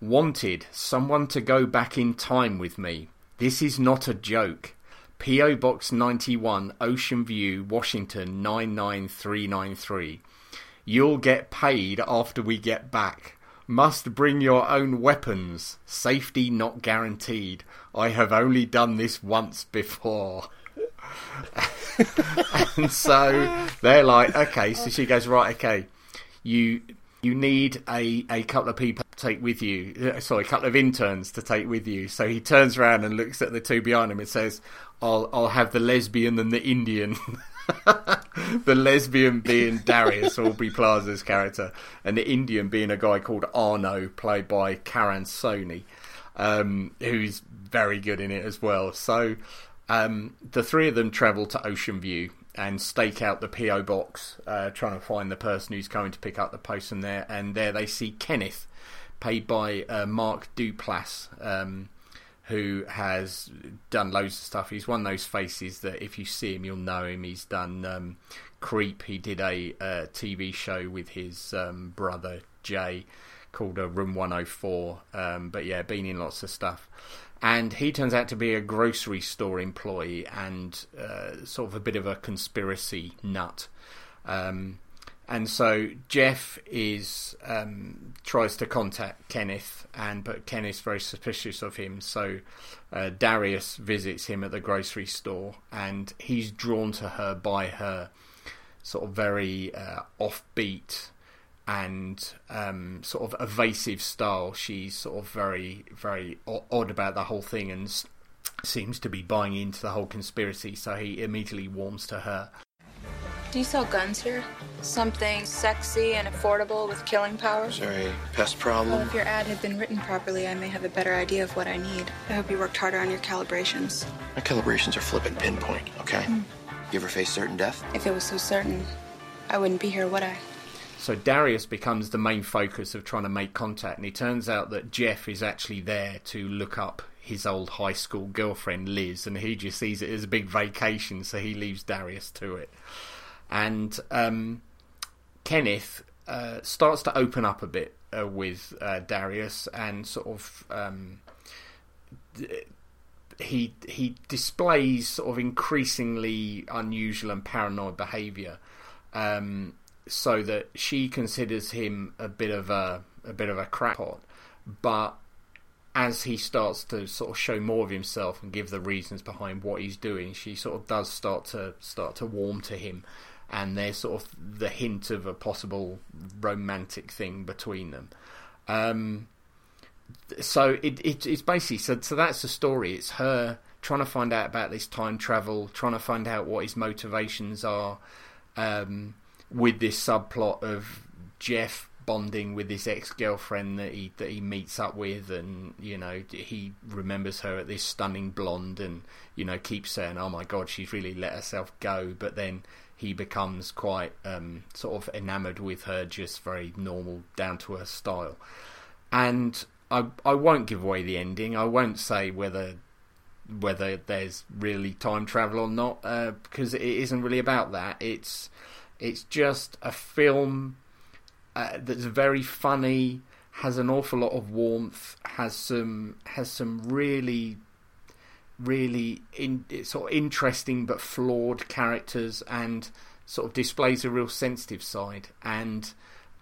Speaker 2: "Wanted someone to go back in time with me. This is not a joke." P.O. Box 91, Ocean View, Washington 99393. You'll get paid after we get back. Must bring your own weapons. Safety not guaranteed. I have only done this once before. and so they're like, okay. So she goes, right, okay. You you need a, a couple of people to take with you. uh, Sorry, a couple of interns to take with you. So he turns around and looks at the two behind him and says, "I'll I'll have the lesbian and the Indian." the lesbian being Darius Aubrey Plaza's character, and the Indian being a guy called Arno, played by Karan Soni, um, who's very good in it as well. So um, the three of them travel to Ocean View and stake out the PO box, uh, trying to find the person who's coming to pick up the post from there. And there they see Kenneth, played by uh, Mark Duplass. Um, who has done loads of stuff. He's one of those faces that if you see him, you'll know him. He's done um, Creep. He did a, uh TV show with his um, brother Jay called uh, Room 104. Um, but yeah, been in lots of stuff. And he turns out to be a grocery store employee and uh, sort of a bit of a conspiracy nut. Um, and so Jeff is um, tries to contact Kenneth, and but Kenneth's very suspicious of him. So uh, Darius visits him at the grocery store, and he's drawn to her by her sort of very uh, offbeat and um, sort of evasive style. She's sort of very very odd about the whole thing, and s- seems to be buying into the whole conspiracy. So he immediately warms to her.
Speaker 7: Do you sell guns here? Something sexy and affordable with killing power?
Speaker 8: Is there a pest
Speaker 7: Well,
Speaker 8: problem?
Speaker 7: if your ad had been written properly, I may have a better idea of what I need. I hope you worked harder on your calibrations.
Speaker 8: My calibrations are flipping pinpoint, okay? You ever face certain death?
Speaker 7: If it was so certain, I wouldn't be here, would I?
Speaker 2: So Darius becomes the main focus of trying to make contact, and it turns out that Jeff is actually there to look up his old high school girlfriend Liz, and he just sees it as a big vacation, so he leaves Darius to it. And um, Kenneth uh, starts to open up a bit uh, with uh, Darius, and sort of um, he he displays sort of increasingly unusual and paranoid behaviour, um, so that she considers him a bit of a a bit of a crackpot. But as he starts to sort of show more of himself and give the reasons behind what he's doing, she sort of does start to start to warm to him, and there's sort of the hint of a possible romantic thing between them. Um, so it, it it's basically so so that's the story. It's her trying to find out about this time travel, trying to find out what his motivations are, um, with this subplot of Jeff bonding with his ex girlfriend that he that he meets up with, and you know he remembers her at this stunning blonde, and you know keeps saying, "Oh my God, she's really let herself go," but then he becomes quite um, sort of enamored with her, just very normal, down to earth style and I I won't give away the ending. I won't say whether whether there's really time travel or not uh, because it isn't really about that. It's it's just a film uh, that's very funny, has an awful lot of warmth, has some has some really really in, sort of interesting but flawed characters and sort of displays a real sensitive side. And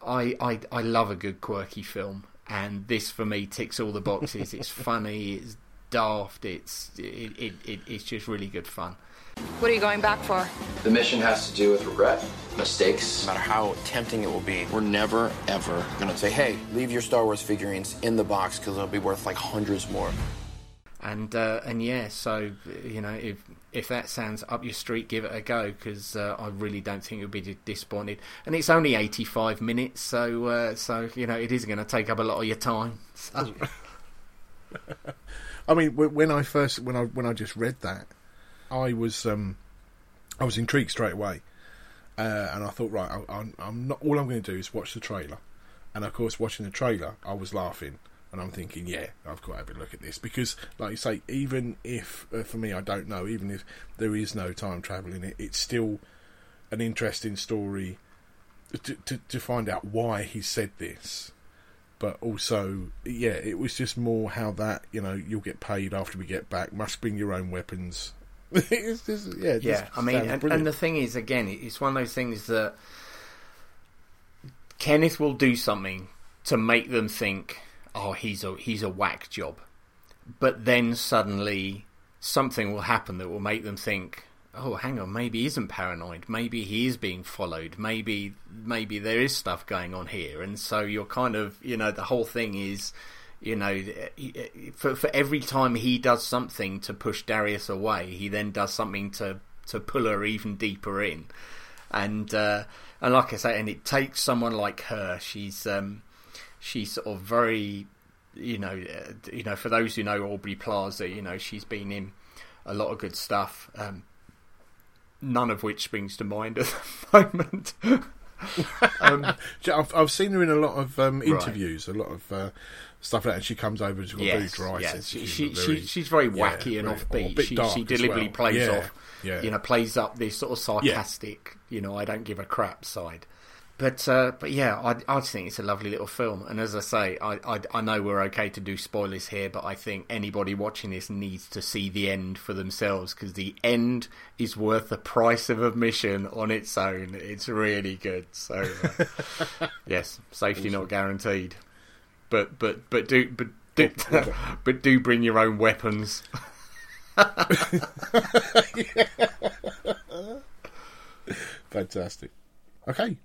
Speaker 2: I, I I love a good quirky film. And this for me ticks all the boxes. It's funny it's daft it's it, it, it, it's just really good fun
Speaker 7: What are you going back for?
Speaker 8: The mission has to do with regret, mistakes.
Speaker 9: No matter how tempting it will be, we're never, ever gonna say, hey, leave your Star Wars figurines in the box because they'll be worth like hundreds more.
Speaker 2: and uh, and yeah so you know if if that sounds up your street, give it a go because uh, I really don't think you'll be disappointed. And it's only 85 minutes, so uh, so you know it is going to take up a lot of your time. So,
Speaker 1: I mean, when I first when I when I just read that, I was um, I was intrigued straight away, uh, and I thought, right, I, I'm not. All I'm going to do is watch the trailer, and of course, watching the trailer, I was laughing, and I'm thinking, yeah, I've got to have a look at this because, like you say, even if uh, for me, I don't know, even if there is no time travel in it, it's still an interesting story to to, to find out why he said this but also, yeah, it was just more how that you know you'll get paid after we get back. Must bring your own weapons. it's just, yeah, it
Speaker 2: yeah.
Speaker 1: just
Speaker 2: I mean, and, and the thing is, again, it's one of those things that Kenneth will do something to make them think, "Oh, he's a he's a whack job," but then suddenly something will happen that will make them think, "Oh, hang on, maybe he isn't paranoid. Maybe he is being followed. Maybe maybe there is stuff going on here." And so you're kind of, you know, the whole thing is. You know, for for every time he does something to push Darius away, he then does something to to pull her even deeper in and uh, and like I say, and it takes someone like her. She's um, she's sort of very, you know, uh, you know, for those who know Aubrey Plaza, you know, she's been in a lot of good stuff. Um, none of which springs to mind at the moment. um,
Speaker 1: I've, I've seen her in a lot of um,
Speaker 2: Right.
Speaker 1: interviews, a lot of uh, stuff like that, and she comes over and she's got a very
Speaker 2: yes,
Speaker 1: dry
Speaker 2: yes. She, she,
Speaker 1: humour,
Speaker 2: she,
Speaker 1: very-
Speaker 2: she's very
Speaker 1: yeah,
Speaker 2: wacky and
Speaker 1: very-
Speaker 2: offbeat. She, she deliberately
Speaker 1: well.
Speaker 2: plays
Speaker 1: Yeah,
Speaker 2: off,
Speaker 1: yeah.
Speaker 2: you know, plays up this sort of sarcastic, you know, I don't give a crap side. But uh, but yeah, I I just think it's a lovely little film. And as I say, I, I I know we're okay to do spoilers here, but I think anybody watching this needs to see the end for themselves because the end is worth the price of admission on its own. It's really good. So uh, yes, safety not guaranteed. But but but do but do, oh, but do bring your own weapons.
Speaker 1: Fantastic. Okay,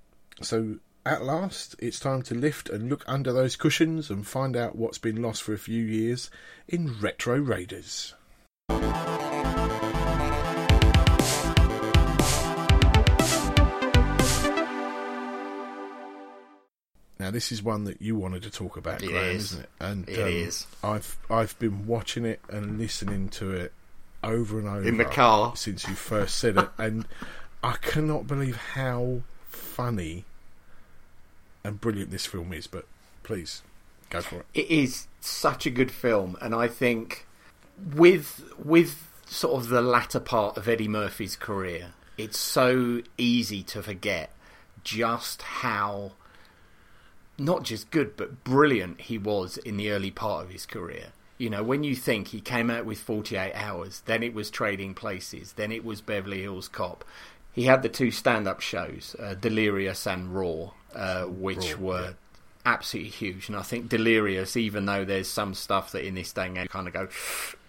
Speaker 1: so at last it's time to lift and look under those cushions and find out what's been lost for a few years in Retro Raiders. This is one that you wanted to talk about,
Speaker 2: It
Speaker 1: Graham,
Speaker 2: is.
Speaker 1: isn't it? And
Speaker 2: It
Speaker 1: um,
Speaker 2: is.
Speaker 1: I've I've been watching it and listening to it over and over
Speaker 2: In the car.
Speaker 1: since you first said it, and I cannot believe how funny and brilliant this film is. But please go for it.
Speaker 2: it is such a good film, and I think with with sort of the latter part of Eddie Murphy's career, it's so easy to forget just how not just good but brilliant he was in the early part of his career. You know, when you think he came out with 48 hours, then it was Trading Places, then it was Beverly Hills Cop. He had the two stand up shows, uh, Delirious and Raw, uh, which
Speaker 1: Raw,
Speaker 2: were absolutely huge. And I think Delirious, even though there's some stuff that in this day and age kind of go,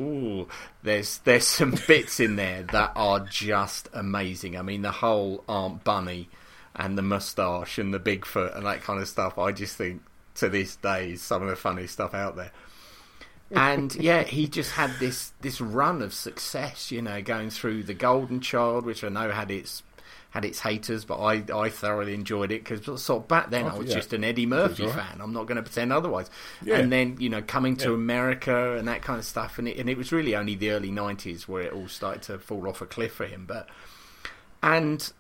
Speaker 2: ooh, there's there's some bits in there that are just amazing. I mean, the whole Aunt Bunny and the moustache and the Bigfoot and that kind of stuff. I just think to this day is some of the funniest stuff out there. And yeah, he just had this this run of success, you know, going through the Golden Child, which I know had its had its haters, but I I thoroughly enjoyed it because sort of back then
Speaker 1: Oh,
Speaker 2: I was
Speaker 1: yeah.
Speaker 2: just an Eddie Murphy
Speaker 1: It was all right.
Speaker 2: fan. I'm not going to pretend otherwise.
Speaker 1: Yeah.
Speaker 2: And then you know coming to
Speaker 1: Yeah.
Speaker 2: America and that kind of stuff, and it, and it was really only the early '90s where it all started to fall off a cliff for him. But and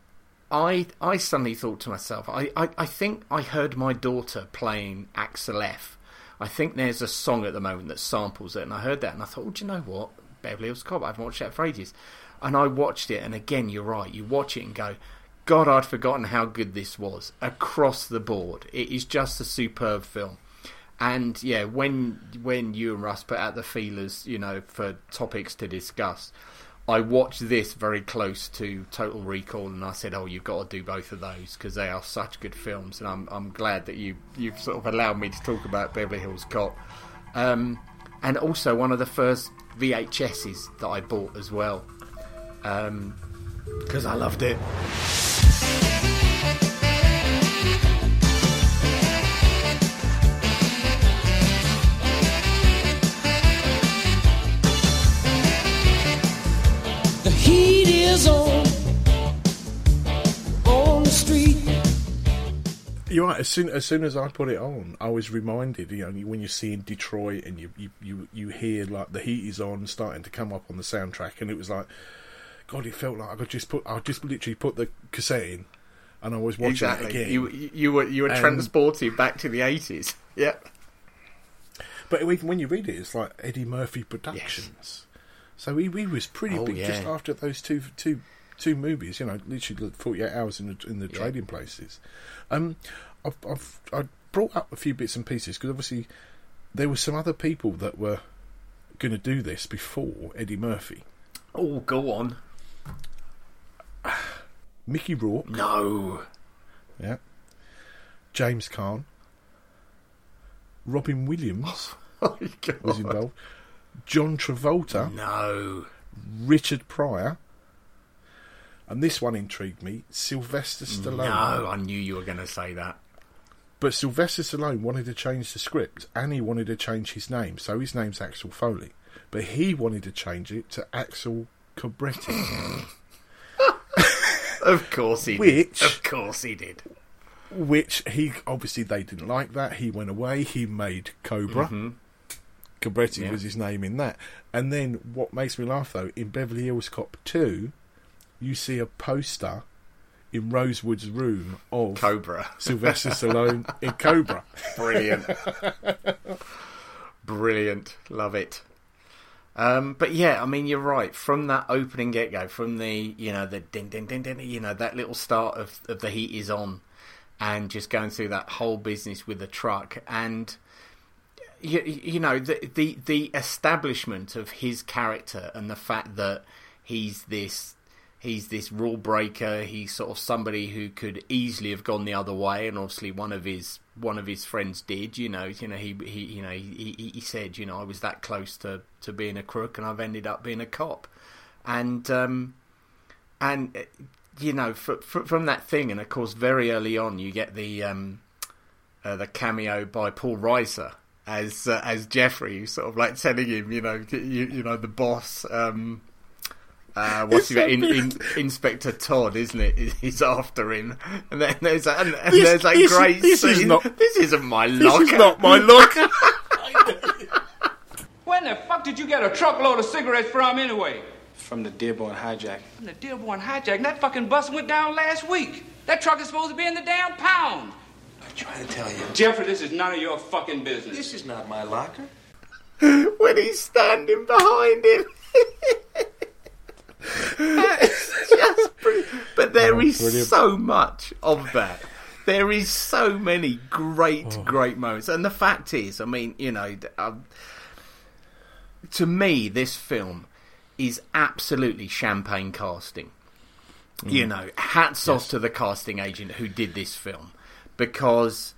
Speaker 2: I I suddenly thought to myself, I, I, I think I heard my daughter playing Axel F. I think there's a song at the moment that samples it, and I heard that, and I thought, oh, do you know what? Beverly Hills Cop. I haven't watched that for ages, and I watched it, and again, you're right. You watch it and go, God, I'd forgotten how good this was across the board. It is just a superb film. And yeah, when when you and Russ put out the feelers, you know, for topics to discuss, I watched this very close to Total Recall, and I said, "Oh, you've got to do both of those because they are such good films." And I'm I'm glad that you you've sort of allowed me to talk about Beverly Hills Cop, um, and also one of the first VHSs that I bought as well, because I loved it.
Speaker 1: Right. As soon as soon as I put it on, I was reminded. You know, when you're seeing Detroit and you you you, you hear like the heat is on starting to come up on the soundtrack, and it was like, God, it felt like I could just put I just literally put the cassette in, and I was watching
Speaker 2: exactly.
Speaker 1: it again.
Speaker 2: You you were you were
Speaker 1: And-
Speaker 2: transported back to the eighties. Yeah.
Speaker 1: But even when you read it, it's like Eddie Murphy Productions. So he, he was pretty
Speaker 2: Oh,
Speaker 1: big just after those two two two movies. You know, literally forty eight hours in the in the
Speaker 2: Yeah.
Speaker 1: trading places. Um, I've, I've I brought up a few bits and pieces because obviously there were some other people that were going to do this before Eddie Murphy.
Speaker 2: Oh, go on.
Speaker 1: Mickey Rourke,
Speaker 2: No.
Speaker 1: yeah, James Caan, Robin Williams
Speaker 2: Oh,
Speaker 1: was involved, John Travolta.
Speaker 2: No.
Speaker 1: Richard Pryor, and this one intrigued me. Sylvester Stallone.
Speaker 2: No, I knew you were going to say that.
Speaker 1: But Sylvester Stallone wanted to change the script, and he wanted to change his name. So his name's Axel Foley, but he wanted to change it to Axel Cobretti,
Speaker 2: Of course he did.
Speaker 1: Which-
Speaker 2: did. Of course he did.
Speaker 1: which he obviously they didn't like that. He went away. He made Cobra. Mm-hmm.
Speaker 2: Cobretti Yeah.
Speaker 1: was his name in that. And then what makes me laugh though, in Beverly Hills Cop two, you see a poster in Rosewood's room of
Speaker 2: Cobra.
Speaker 1: Sylvester Stallone in Cobra.
Speaker 2: Brilliant. Brilliant. Love it. Um, but yeah, I mean, you're right. From that opening get go, from the you know the ding ding ding ding, you know that little start of of the heat is on, and just going through that whole business with the truck, and you, you know the the the establishment of his character and the fact that he's this he's this rule breaker he's sort of somebody who could easily have gone the other way and obviously one of his one of his friends did you know you know he he you know he, he, said you know I was that close to to being a crook and I've ended up being a cop and um and uh, you know fr- fr- from that thing and of course very early on you get the um uh, the cameo by Paul Reiser as uh, as Jeffrey, sort of like telling him, you know, you, you know, the boss. Um, uh, what's he, in, in, Inspector Todd, isn't it? He's after him, and then there's that, and, and
Speaker 1: This-
Speaker 2: there's that
Speaker 1: this-
Speaker 2: great
Speaker 1: this
Speaker 2: scene.
Speaker 1: is not-
Speaker 2: this isn't my
Speaker 1: This
Speaker 2: locker.
Speaker 1: is not my locker.
Speaker 10: When the fuck did you get a truckload of cigarettes from anyway?
Speaker 11: From the Dearborn hijack.
Speaker 10: From the Dearborn hijack. That fucking bus went down last week. That truck is supposed to be in the damn pound.
Speaker 11: I'm trying to tell you.
Speaker 10: Jeffrey, this is none of your fucking business.
Speaker 11: This is not my locker.
Speaker 2: when he's standing behind him. it's just brilliant. But there
Speaker 1: Oh,
Speaker 2: is
Speaker 1: brilliant.
Speaker 2: so much of that. There is so many great,
Speaker 1: Oh.
Speaker 2: great moments. And the fact is, I mean, you know, um, to me, this film is absolutely champagne casting. You
Speaker 1: Mm.
Speaker 2: know, hats off to the casting agent who did this film because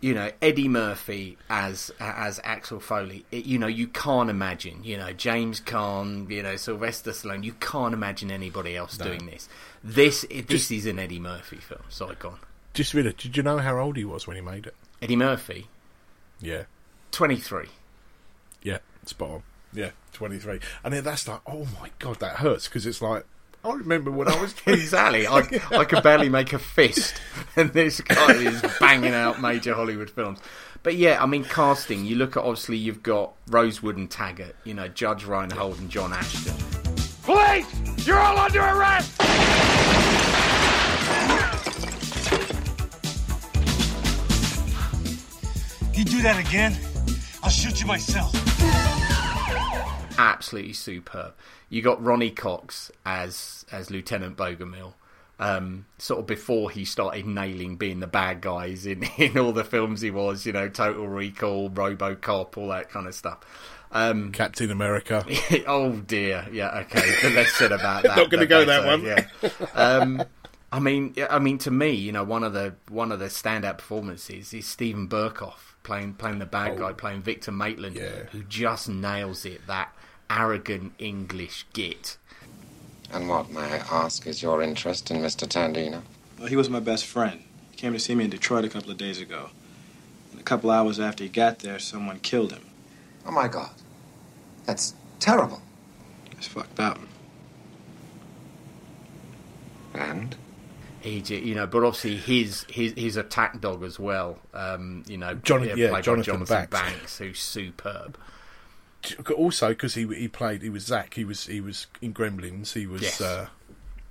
Speaker 2: you know Eddie Murphy as as Axel Foley. It, you know, you can't imagine. You know, James Caan. You know, Sylvester Stallone. You can't imagine anybody else
Speaker 1: No.
Speaker 2: doing this. This this
Speaker 1: Just-
Speaker 2: is an Eddie Murphy film. Sorry, go on.
Speaker 1: Just really, did you know how old he was when he made it?
Speaker 2: Eddie Murphy,
Speaker 1: Yeah,
Speaker 2: twenty three.
Speaker 1: yeah, spot on. Yeah, twenty three, and then that's like, oh my god, that hurts because it's like I remember when I was
Speaker 2: Exactly. I, I could barely make a fist, and this guy is banging out major Hollywood films. But yeah, I mean, casting. You look at obviously you've got Rosewood and Taggart. You know, Judge Reinhold and John Ashton.
Speaker 10: Police! You're all under arrest!
Speaker 12: You do that again, I'll shoot you myself.
Speaker 2: Absolutely superb. You got Ronny Cox as as Lieutenant Bogomil. Um, sort of before he started nailing being the bad guys in, in all the films he was, you know, Total Recall, RoboCop, all that kind of stuff. Um,
Speaker 1: Captain America.
Speaker 2: oh dear, yeah, okay. The less said about that,
Speaker 1: Not gonna
Speaker 2: the
Speaker 1: go that one.
Speaker 2: Yeah. Um, I mean, I mean, to me, you know, one of the one of the standout performances is Steven Berkoff playing playing the bad guy, playing Victor Maitland, who just nails it. That arrogant English git.
Speaker 13: And what, may I ask, is your interest in Mr. Tandino?
Speaker 11: Well, he was my best friend. He came to see me in Detroit a couple of days ago. And a couple hours after he got there, someone killed him.
Speaker 8: Oh my god. That's terrible.
Speaker 11: It's fucked up.
Speaker 13: And?
Speaker 2: He, you know, but obviously his his his attack dog as well. Um, you know,
Speaker 1: Jon- yeah,
Speaker 2: played by
Speaker 1: Jonathan Banks.
Speaker 2: Banks, who's superb.
Speaker 1: Also, because he he played, he was Zach. He was he was in Gremlins. He was
Speaker 2: Yes.
Speaker 1: uh,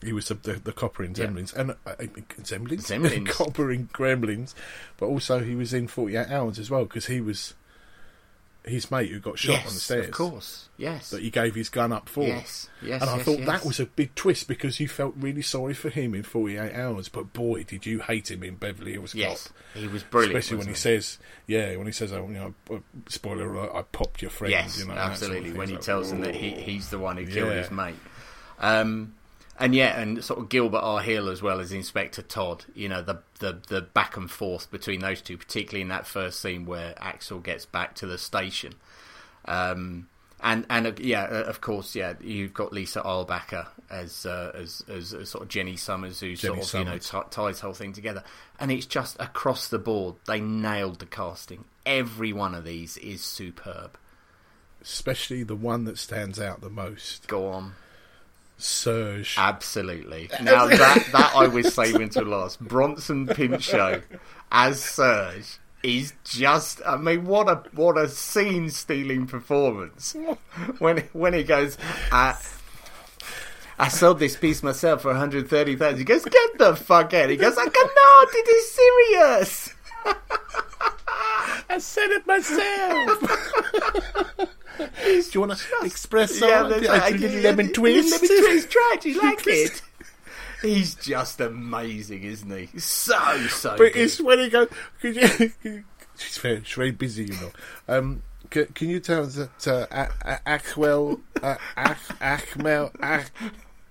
Speaker 1: he was the, the, the copper in
Speaker 2: Yeah.
Speaker 1: And uh, Zemlins,
Speaker 2: Zemlins.
Speaker 1: copper in Gremlins. But also, he was in Forty Eight Hours as well because he was his mate who got shot
Speaker 2: yes,
Speaker 1: on the stairs.
Speaker 2: of course. Yes,
Speaker 1: That he gave his gun up for.
Speaker 2: Yes, yes,
Speaker 1: And I
Speaker 2: yes,
Speaker 1: thought
Speaker 2: yes.
Speaker 1: that was a big twist because you felt really sorry for him in 48 Hours, but boy, did you hate him in Beverly Hills
Speaker 2: Yes,
Speaker 1: Cop.
Speaker 2: he was brilliant,
Speaker 1: Especially when he
Speaker 2: he?
Speaker 1: says, yeah, when he says, oh, you know, uh, spoiler alert, I popped your friend.
Speaker 2: Yes,
Speaker 1: you know, that sort of
Speaker 2: absolutely. when he
Speaker 1: It's
Speaker 2: tells
Speaker 1: like,
Speaker 2: them that he, he's the one who killed
Speaker 1: Yeah.
Speaker 2: his mate. Um, and yeah, and sort of Gilbert R. Hill as well as Inspector Todd. You know the the the back and forth between those two, particularly in that first scene where Axel gets back to the station. Um, and and uh, yeah, uh, of course, yeah, you've got Lisa Eilbacher as uh, as, as as sort of Jenny Summers, who
Speaker 1: Jenny
Speaker 2: sort of you know t- ties the whole thing together. And it's just across the board, they nailed the casting. Every one of these is superb.
Speaker 1: Especially the one that stands out the most.
Speaker 2: Go on.
Speaker 1: Serge.
Speaker 2: Absolutely. Now that that I was saving to last. Bronson Pinchot as Serge is just I mean what a what a scene stealing performance. When when he goes uh, I sold this piece myself for 130,000. He goes, get the fuck out. He goes, I cannot. It is serious.
Speaker 1: I said it myself. Do you want to express
Speaker 2: Yeah,
Speaker 1: Yeah,
Speaker 2: that's
Speaker 1: a little lemon twist.
Speaker 2: Lemon twist. Try it. You like it? He's just amazing, isn't he? So so.
Speaker 1: But
Speaker 2: good.
Speaker 1: it's when he goes. Could you, she's very, she's very busy, you know. Um, can, can you tell us that uh, A- A- Achwell, uh, Ach,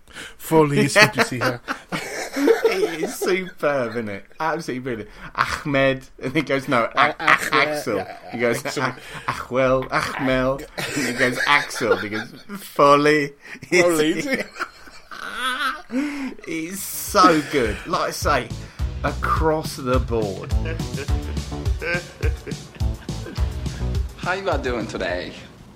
Speaker 1: Achmel, Ach, Follies? Did you see her?
Speaker 2: it is superb, isn't it? Absolutely brilliant. Ahmed, and he goes, no, uh, Ach- Ach- Axel. He goes,
Speaker 1: Axel.
Speaker 2: Ach- Achwell, Achmel. And he goes, Axel. He goes, Folly.
Speaker 1: Folly.
Speaker 2: He's so good. Like I say, across the board.
Speaker 14: How you are doing today?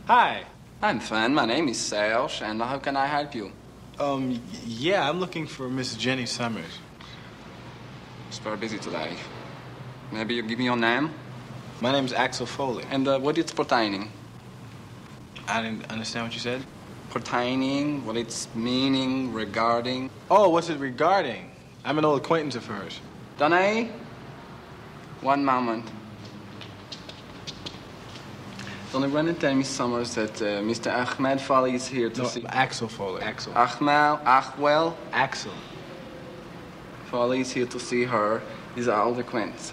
Speaker 11: Hi.
Speaker 14: I'm fine. My name is Serge, and how can I help you?
Speaker 11: Um, yeah, I'm looking for Miss Jenny Summers.
Speaker 14: It's very busy today. Maybe you give me your name?
Speaker 11: My name's Axel Foley.
Speaker 14: And uh, what it's pertaining?
Speaker 11: I didn't understand what you said.
Speaker 14: Pertaining, what it's meaning, regarding.
Speaker 11: Oh, what's it regarding? I'm an old acquaintance of hers.
Speaker 14: Danae? One moment. Run and tell me, Summers, that uh, Mr. Ahmed Fali is here to
Speaker 11: No,
Speaker 14: see.
Speaker 11: Axel Foley. Axel.
Speaker 14: Ahmed, Achwell
Speaker 11: Axel.
Speaker 14: Fali is here to see her. He's our old acquaintance.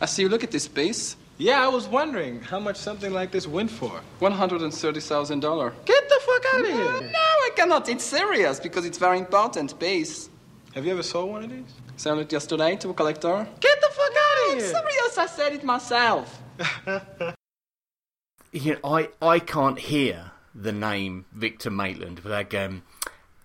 Speaker 14: I see you look at this piece.
Speaker 11: Yeah, I was wondering how much something like this went for.
Speaker 14: $130,000.
Speaker 11: Get the fuck out of
Speaker 14: No,
Speaker 11: here!
Speaker 14: No, I cannot. It's serious because it's very important piece.
Speaker 11: Have you ever sold one of these?
Speaker 14: Sold it yesterday to a collector.
Speaker 11: Get the fuck out of here!
Speaker 14: I'm serious. I said it myself.
Speaker 2: You know, I, I can't hear the name Victor Maitland without going,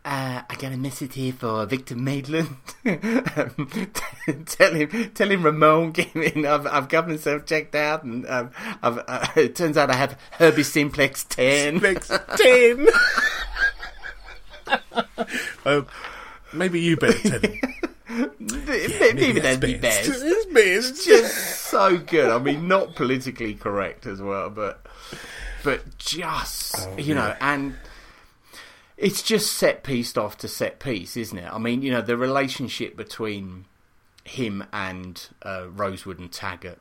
Speaker 2: uh, I got a message here for Victor Maitland. Um, tell him, tell him Ramon came in. I've, I've got myself checked out, and um, I've, uh, it turns out I have herpes Simplex ten.
Speaker 1: Simplex 10. um, maybe you better tell him.
Speaker 2: maybe, that'd be best.
Speaker 1: It's best.
Speaker 2: It's just so good. I mean, not politically correct as well, but but just
Speaker 1: Oh,
Speaker 2: you know, and it's just set pieced off to set piece, isn't it? I mean, you know, the relationship between him and uh, Rosewood and Taggart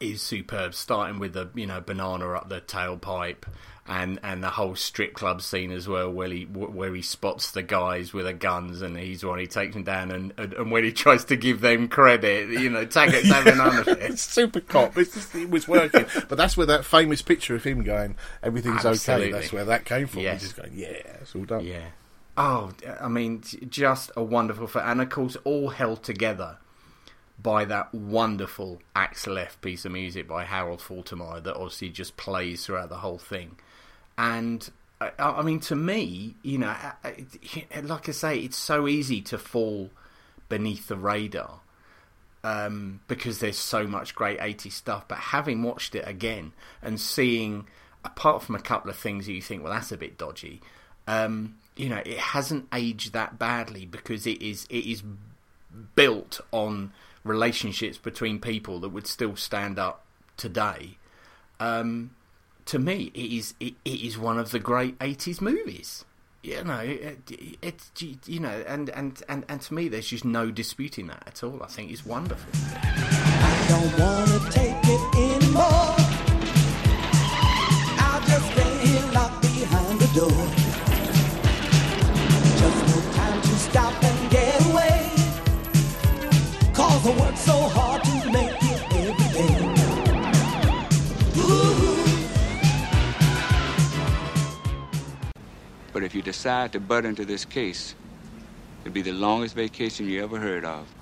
Speaker 2: is superb. Starting with the you know banana up the tailpipe, and and the whole strip club scene as well, where he where he spots the guys with the guns, and he's the one he takes them down, and and, and when he tries to give them credit, you know, Taggart's having none of it.
Speaker 1: It's super cop. It's just, it was working. but that's where that famous picture of him going, everything's
Speaker 2: Absolutely.
Speaker 1: okay. That's where that came from.
Speaker 2: Yes.
Speaker 1: He's just going, yeah, it's all done.
Speaker 2: Yeah. Oh, I mean, just a wonderful film, and of course, all held together by that wonderful Axel F piece of music by Harold Faltermeyer that obviously just plays throughout the whole thing. And I, I mean, to me, you know, like I say, it's so easy to fall beneath the radar um, because there's so much great 80s stuff. But having watched it again and seeing, apart from a couple of things that you think, well, that's a bit dodgy, um, you know it hasn't aged that badly because it is it is built on relationships between people that would still stand up today. Um, to me, it is it, it is one of the great '80s movies. You know, it, it's you know, and, and, and, and to me, there's just no disputing that at all. I think it's wonderful.
Speaker 3: don't wanna take it anymore. I'll just stay locked behind the door.
Speaker 15: But if you decide to butt into this case, it'll be the longest vacation you ever heard of.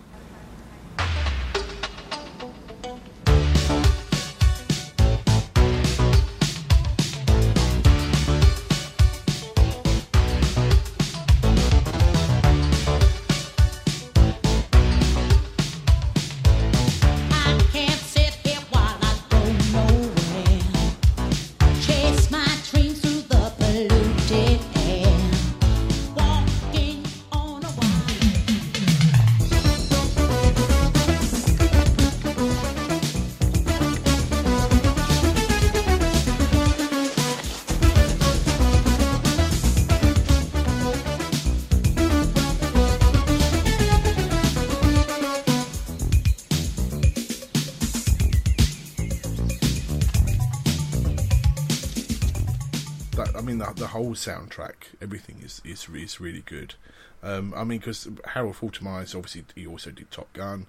Speaker 1: Whole soundtrack, everything is is, is really good. Um, I mean, because Harold Faltermeyer obviously he also did Top Gun,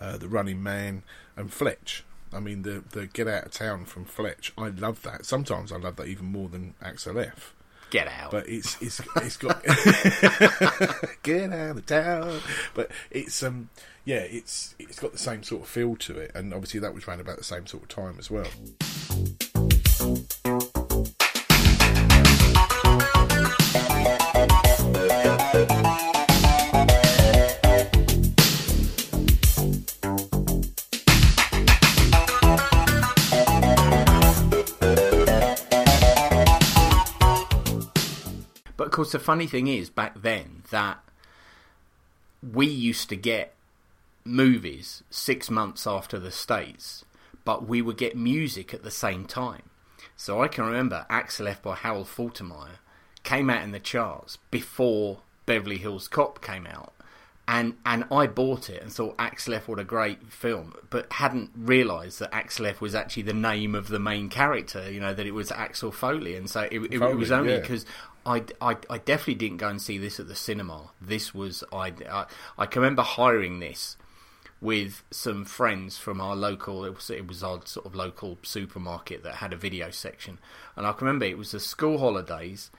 Speaker 1: uh, The Running Man, and Fletch. I mean, the the Get Out of Town from Fletch. I love that. Sometimes I love that even more than Axel F.
Speaker 2: Get out.
Speaker 1: But it's it's it's got get out of town. But it's um yeah, it's it's got the same sort of feel to it, and obviously that was around about the same sort of time as well.
Speaker 2: Course, the funny thing is, back then, that we used to get movies six months after the States, but we would get music at the same time. So I can remember Axel F by Harold Faltermeyer came out in the charts before Beverly Hills Cop came out. And and I bought it and thought Axel F what a great film, but hadn't realised that Axel F was actually the name of the main character. You know that it was Axel Foley, and so it, it, it was
Speaker 1: Foley,
Speaker 2: only
Speaker 1: yeah.
Speaker 2: I, I, I definitely didn't go and see this at the cinema. This was I, I I can remember hiring this with some friends from our local. It was it was our sort of local supermarket that had a video section, and I can remember it was the school holidays,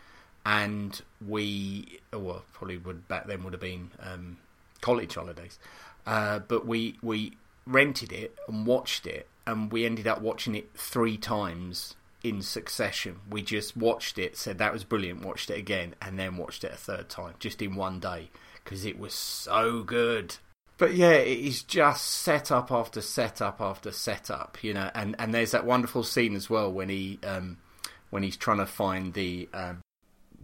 Speaker 2: and we well probably would back then would have been um, college holidays, uh, but we we rented it and watched it, and we ended up watching it three times in succession. We just watched it, said that was brilliant, watched it again, and then watched it a third time, just in one day, because it was so good. But yeah, it is just setup after setup after setup, you know. And, and there's that wonderful scene as well when he um, when he's trying to find the um,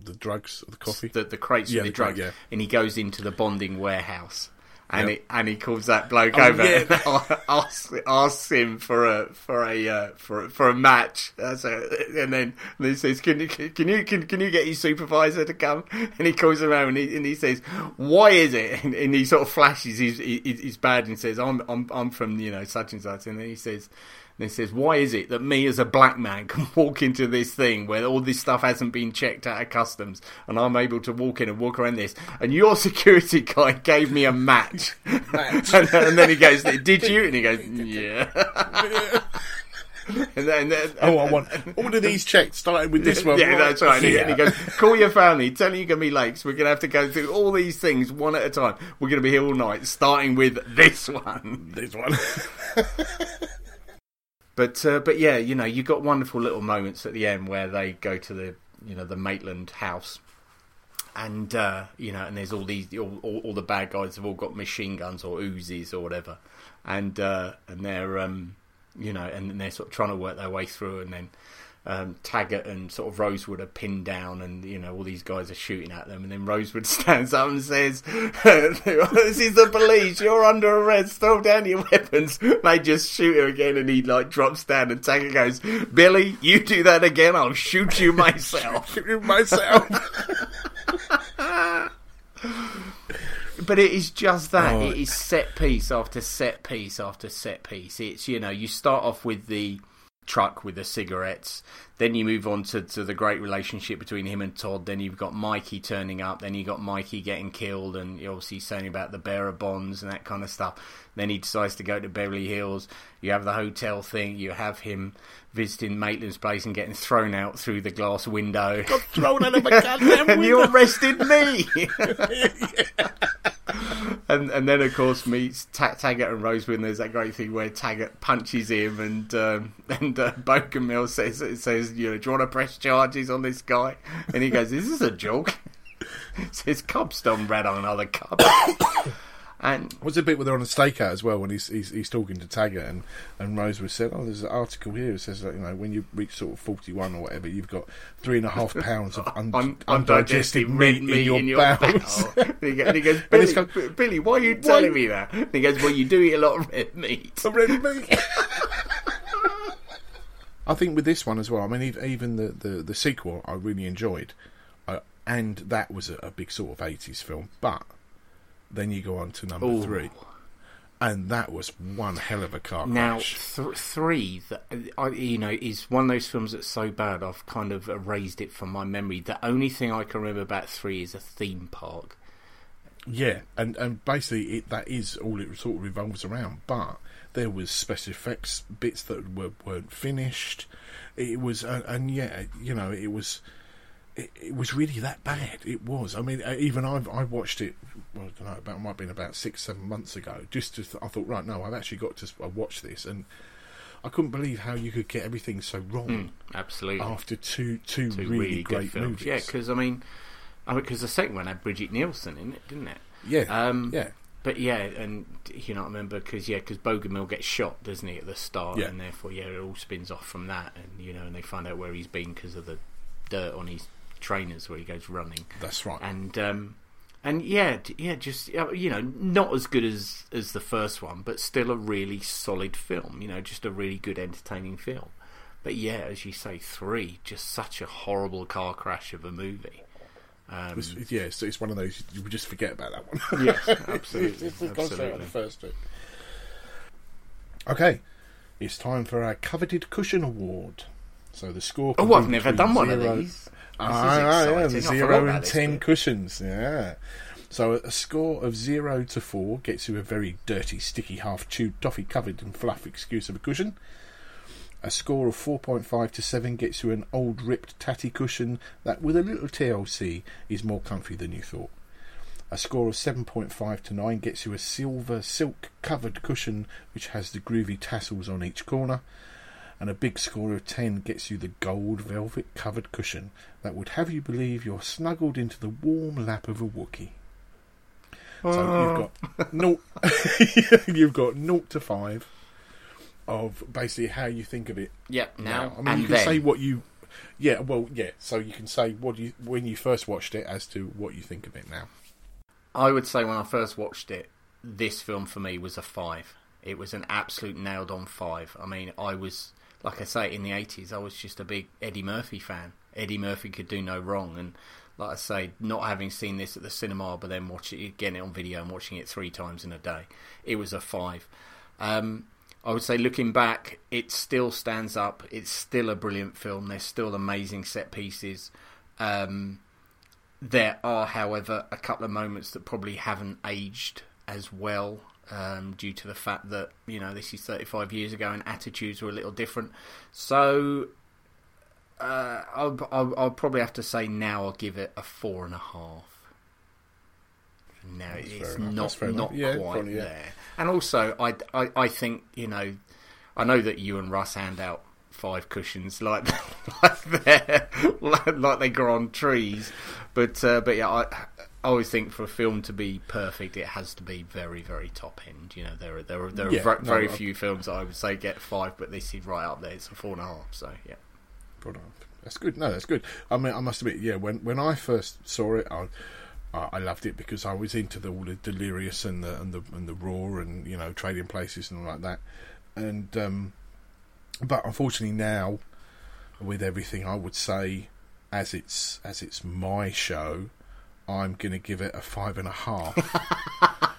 Speaker 1: the drugs, the coffee,
Speaker 2: the, the crates
Speaker 1: Yeah,
Speaker 2: with the
Speaker 1: the
Speaker 2: drugs,
Speaker 1: yeah.
Speaker 2: and he goes into the bonding warehouse. And,
Speaker 1: Yep.
Speaker 2: he, and he calls that bloke
Speaker 1: Oh,
Speaker 2: over
Speaker 1: yeah.
Speaker 2: and asks, asks him for a for a uh, for for a match. And then and he says, "Can you can you can, can you get your supervisor to come?" And he calls him over and he, and he says, "Why is it?" And, and he sort of flashes his his, his badge and says, "I'm I'm I'm from you know such and such." And then he says. And he says, "Why is it that me, as a black man, can walk into this thing where all this stuff hasn't been checked out of customs, and I'm able to walk in and walk around this, and your security guy gave me a match?" and, and then he goes, "Did you?" And he goes, "Yeah." and then, and then-
Speaker 1: Oh, I want all of these checks starting with this one.
Speaker 2: yeah, that's right. And, he,
Speaker 1: Yeah.
Speaker 2: and he goes, "Call your family. Tell them you're going to be late. So we're going to have to go through all these things one at a time. We're going to be here all night, starting with this one.
Speaker 1: This one."
Speaker 2: But uh, but yeah, you know, you got wonderful little moments at the end where they go to the you know the Maitland house, and uh, you know, and there's all these all, all, all the bad guys have all got machine guns or Uzis or whatever, and uh, and they're um, you know, and they're sort of trying to work their way through, and then um, Taggart and sort of Rosewood are pinned down, and you know all these guys are shooting at them, and then Rosewood stands up and says, "This is the police. You're under arrest. Throw down your weapons." They just shoot him again, and he like drops down, and Taggart goes, "Billy, you do that again, I'll shoot you myself."
Speaker 1: shoot you myself.
Speaker 2: But it is just that.
Speaker 1: Oh.
Speaker 2: It is set piece after set piece after set piece. It's, you know, you start off with the truck with the cigarettes, then you move on to, to the great relationship between him and Todd, then you've got Mikey turning up, then you've got Mikey getting killed, and obviously saying about the bearer bonds and that kind of stuff. Then he decides to go to Beverly Hills. You have the hotel thing, you have him visiting Maitland's place and getting thrown out through the glass window.
Speaker 1: Got thrown out of a goddamn
Speaker 2: and you arrested me! and and then of course meets Ta- Taggart and Rosewood. There's that great thing where Taggart punches him, and um, and uh, Bogomil says says you know do you want to press charges on this guy? And he goes, "Is this a joke?" says cops don't rat on other cops. and
Speaker 1: Was a bit where they're on a stakeout as well when he's he's, he's talking to Taggart and and Rosewood said, "Oh, there's an article here that says that you know when you reach sort of forty one or whatever, you've got three and a half pounds of un-
Speaker 2: Un-
Speaker 1: undigested meat, in your, bowels."
Speaker 2: bowel. and he and he goes, Billy, Billy, why are you telling me that? And he goes, Well, you do eat a lot of red meat.
Speaker 1: red meat. I think with this one as well. I mean, ev- even the the, the sequel I really enjoyed, uh, and that was a, a big sort of eighties film. But then you go on to number
Speaker 2: Ooh.
Speaker 1: three, and that was one hell of a car
Speaker 2: Now,
Speaker 1: crash.
Speaker 2: th- three, that I, you know, is one of those films that's so bad I've kind of erased it from my memory. The only thing I can remember about three is a theme park.
Speaker 1: Yeah, and and basically it, that is all it sort of revolves around. But there was special effects bits that were weren't finished. It was, uh, and yeah, you know, it was. It, it was really that bad. It was. I mean, uh, even I've I watched it. Well, I don't know. About might have been about six, seven months ago. Just to, th- I thought, right, no, I've actually got to watch this, and I couldn't believe how you could get everything so wrong.
Speaker 2: Mm, absolutely.
Speaker 1: After two two,
Speaker 2: Two
Speaker 1: really,
Speaker 2: good
Speaker 1: great
Speaker 2: films.
Speaker 1: movies.
Speaker 2: Yeah, because I mean, because the second one had Brigitte Nielsen in it, didn't it?
Speaker 1: Yeah,
Speaker 2: Um,
Speaker 1: yeah.
Speaker 2: But yeah, and you know, I remember because yeah, because Bogomil gets shot, doesn't he, at the start,
Speaker 1: Yeah.
Speaker 2: and therefore yeah, it all spins off from that, and you know, and they find out where he's been because of the dirt on his trainers where he goes running.
Speaker 1: That's right.
Speaker 2: And um, and yeah, yeah, just uh, you know, not as good as as the first one, but still a really solid film. You know, just a really good, entertaining film. But yeah, as you say, three, just such a horrible car crash of a movie. Um,
Speaker 1: It's, yeah, it's, it's one of those you just forget about that one.
Speaker 2: Yes, absolutely,
Speaker 1: It's- it's
Speaker 2: absolutely.
Speaker 1: the first two. Okay, it's time for our coveted cushion award. So the score.
Speaker 2: Oh, I've never done one of these.
Speaker 1: Ah, yeah. Zero and ten
Speaker 2: bit.
Speaker 1: cushions. Yeah. So a score of zero to four gets you a very dirty, sticky, half-chewed, toffee-covered and fluff excuse of a cushion. A score of 4.5 to 7 gets you an old ripped tatty cushion that, with a little TLC, is more comfy than you thought. A score of 7.5 to 9 gets you a silver silk covered cushion which has the groovy tassels on each corner. And a big score of 10 gets you the gold velvet covered cushion that would have you believe you're snuggled into the warm lap of a Wookiee. So you've got naught, you've got naught to five of basically how you think of it.
Speaker 2: Yep, now
Speaker 1: I mean,
Speaker 2: and
Speaker 1: you can
Speaker 2: then.
Speaker 1: say what you, yeah, well, yeah. So you can say what you when you first watched it as to what you think of it now.
Speaker 2: I would say when I first watched it, this film for me was a five. It was an absolute nailed on five. I mean, I was, like I say, in the 80s, I was just a big Eddie Murphy fan. Eddie Murphy could do no wrong. And like I say, not having seen this at the cinema, but then watching it, getting it on video and watching it three times in a day, it was a five. Um, I would say, looking back, it still stands up. It's still a brilliant film. There's still amazing set pieces. Um, there are, however, a couple of moments that probably haven't aged as well um, due to the fact that you know this is 35 years ago and attitudes were a little different. So uh, I'll, I'll, I'll probably have to say now I'll give it a four and a half. No,
Speaker 1: That's
Speaker 2: it's not not.
Speaker 1: Yeah,
Speaker 2: quite
Speaker 1: probably, yeah.
Speaker 2: there. And also, I, I, I think you know, I know that you and Russ hand out five cushions like like they like, like they grow on trees, but uh, but yeah, I, I always think for a film to be perfect, it has to be very very top end. You know, there are there are there are
Speaker 1: Yeah,
Speaker 2: ver-
Speaker 1: no,
Speaker 2: very
Speaker 1: I-
Speaker 2: few films that I would say get five, but this is right up there. It's a four and a half. So yeah.
Speaker 1: brought it up. That's good. No, that's good. I mean, I must admit, yeah. When when I first saw it, I I I loved it because I was into the, all the delirious and the and the and the raw and you know trading places and all like that. And um, but unfortunately now, with everything, I would say as it's as it's my show, I'm going to give it a five and a half.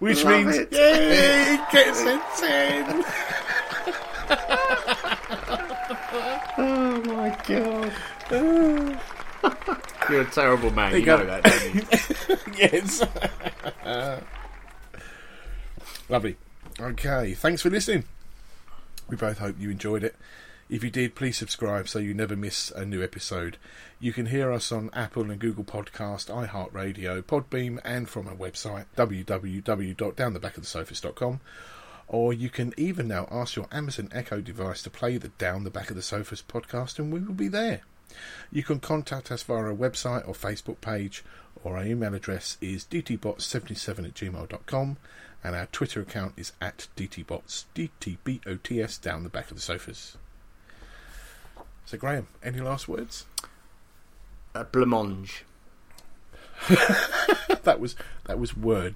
Speaker 1: Which
Speaker 2: Love
Speaker 1: means
Speaker 2: it.
Speaker 1: yay, it gets a ten.
Speaker 2: oh my god. You're a terrible man.
Speaker 1: There
Speaker 2: You,
Speaker 1: you
Speaker 2: know
Speaker 1: go.
Speaker 2: that, don't you?
Speaker 1: yes. Lovely. Okay, thanks for listening. We both hope you enjoyed it. If you did, please subscribe so you never miss a new episode. You can hear us on Apple and Google Podcast, iHeartRadio, Podbean, and from our website www.downthebackofthesofas.com. Or you can even now ask your Amazon Echo device to play the Down the Back of the Sofas podcast, and we will be there. You can contact us via our website or Facebook page, or our email address is dtbots77 at gmail.com, and our Twitter account is at dtbots, D-T-B-O-T-S, down the back of the sofas. So, Graham, any last words?
Speaker 2: Uh, blancmange.
Speaker 1: that was that was word.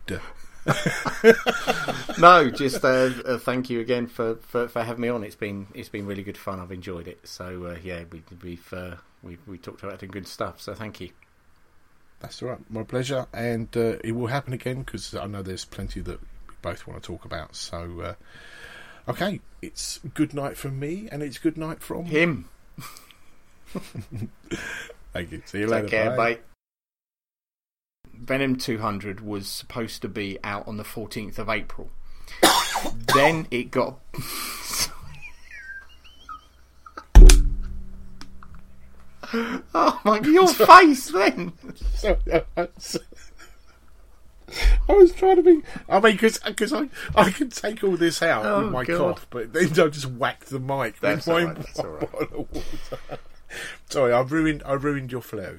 Speaker 2: no, just uh, uh, thank you again for, for, for having me on. It's been it's been really good fun. I've enjoyed it. So uh, yeah, we, we've uh, we we talked about some good stuff. So thank you.
Speaker 1: That's all right. My pleasure, and uh, it will happen again because I know there's plenty that we both want to talk about. So, uh, okay, it's good night from me, and it's good night from
Speaker 2: him.
Speaker 1: Thank you. See you
Speaker 2: Take
Speaker 1: later.
Speaker 2: care,
Speaker 1: Bye.
Speaker 2: bye. Venom 200 was supposed to be out on the 14th of April. then it got. oh my god, your face then!
Speaker 1: Sorry, I was- I was trying to be. I mean, because I I can take all this out
Speaker 2: Oh,
Speaker 1: with my
Speaker 2: God.
Speaker 1: cough, but then I just whacked the mic.
Speaker 2: That's all right, that's all right.
Speaker 1: bottle of water. Sorry, I ruined. I ruined your flow.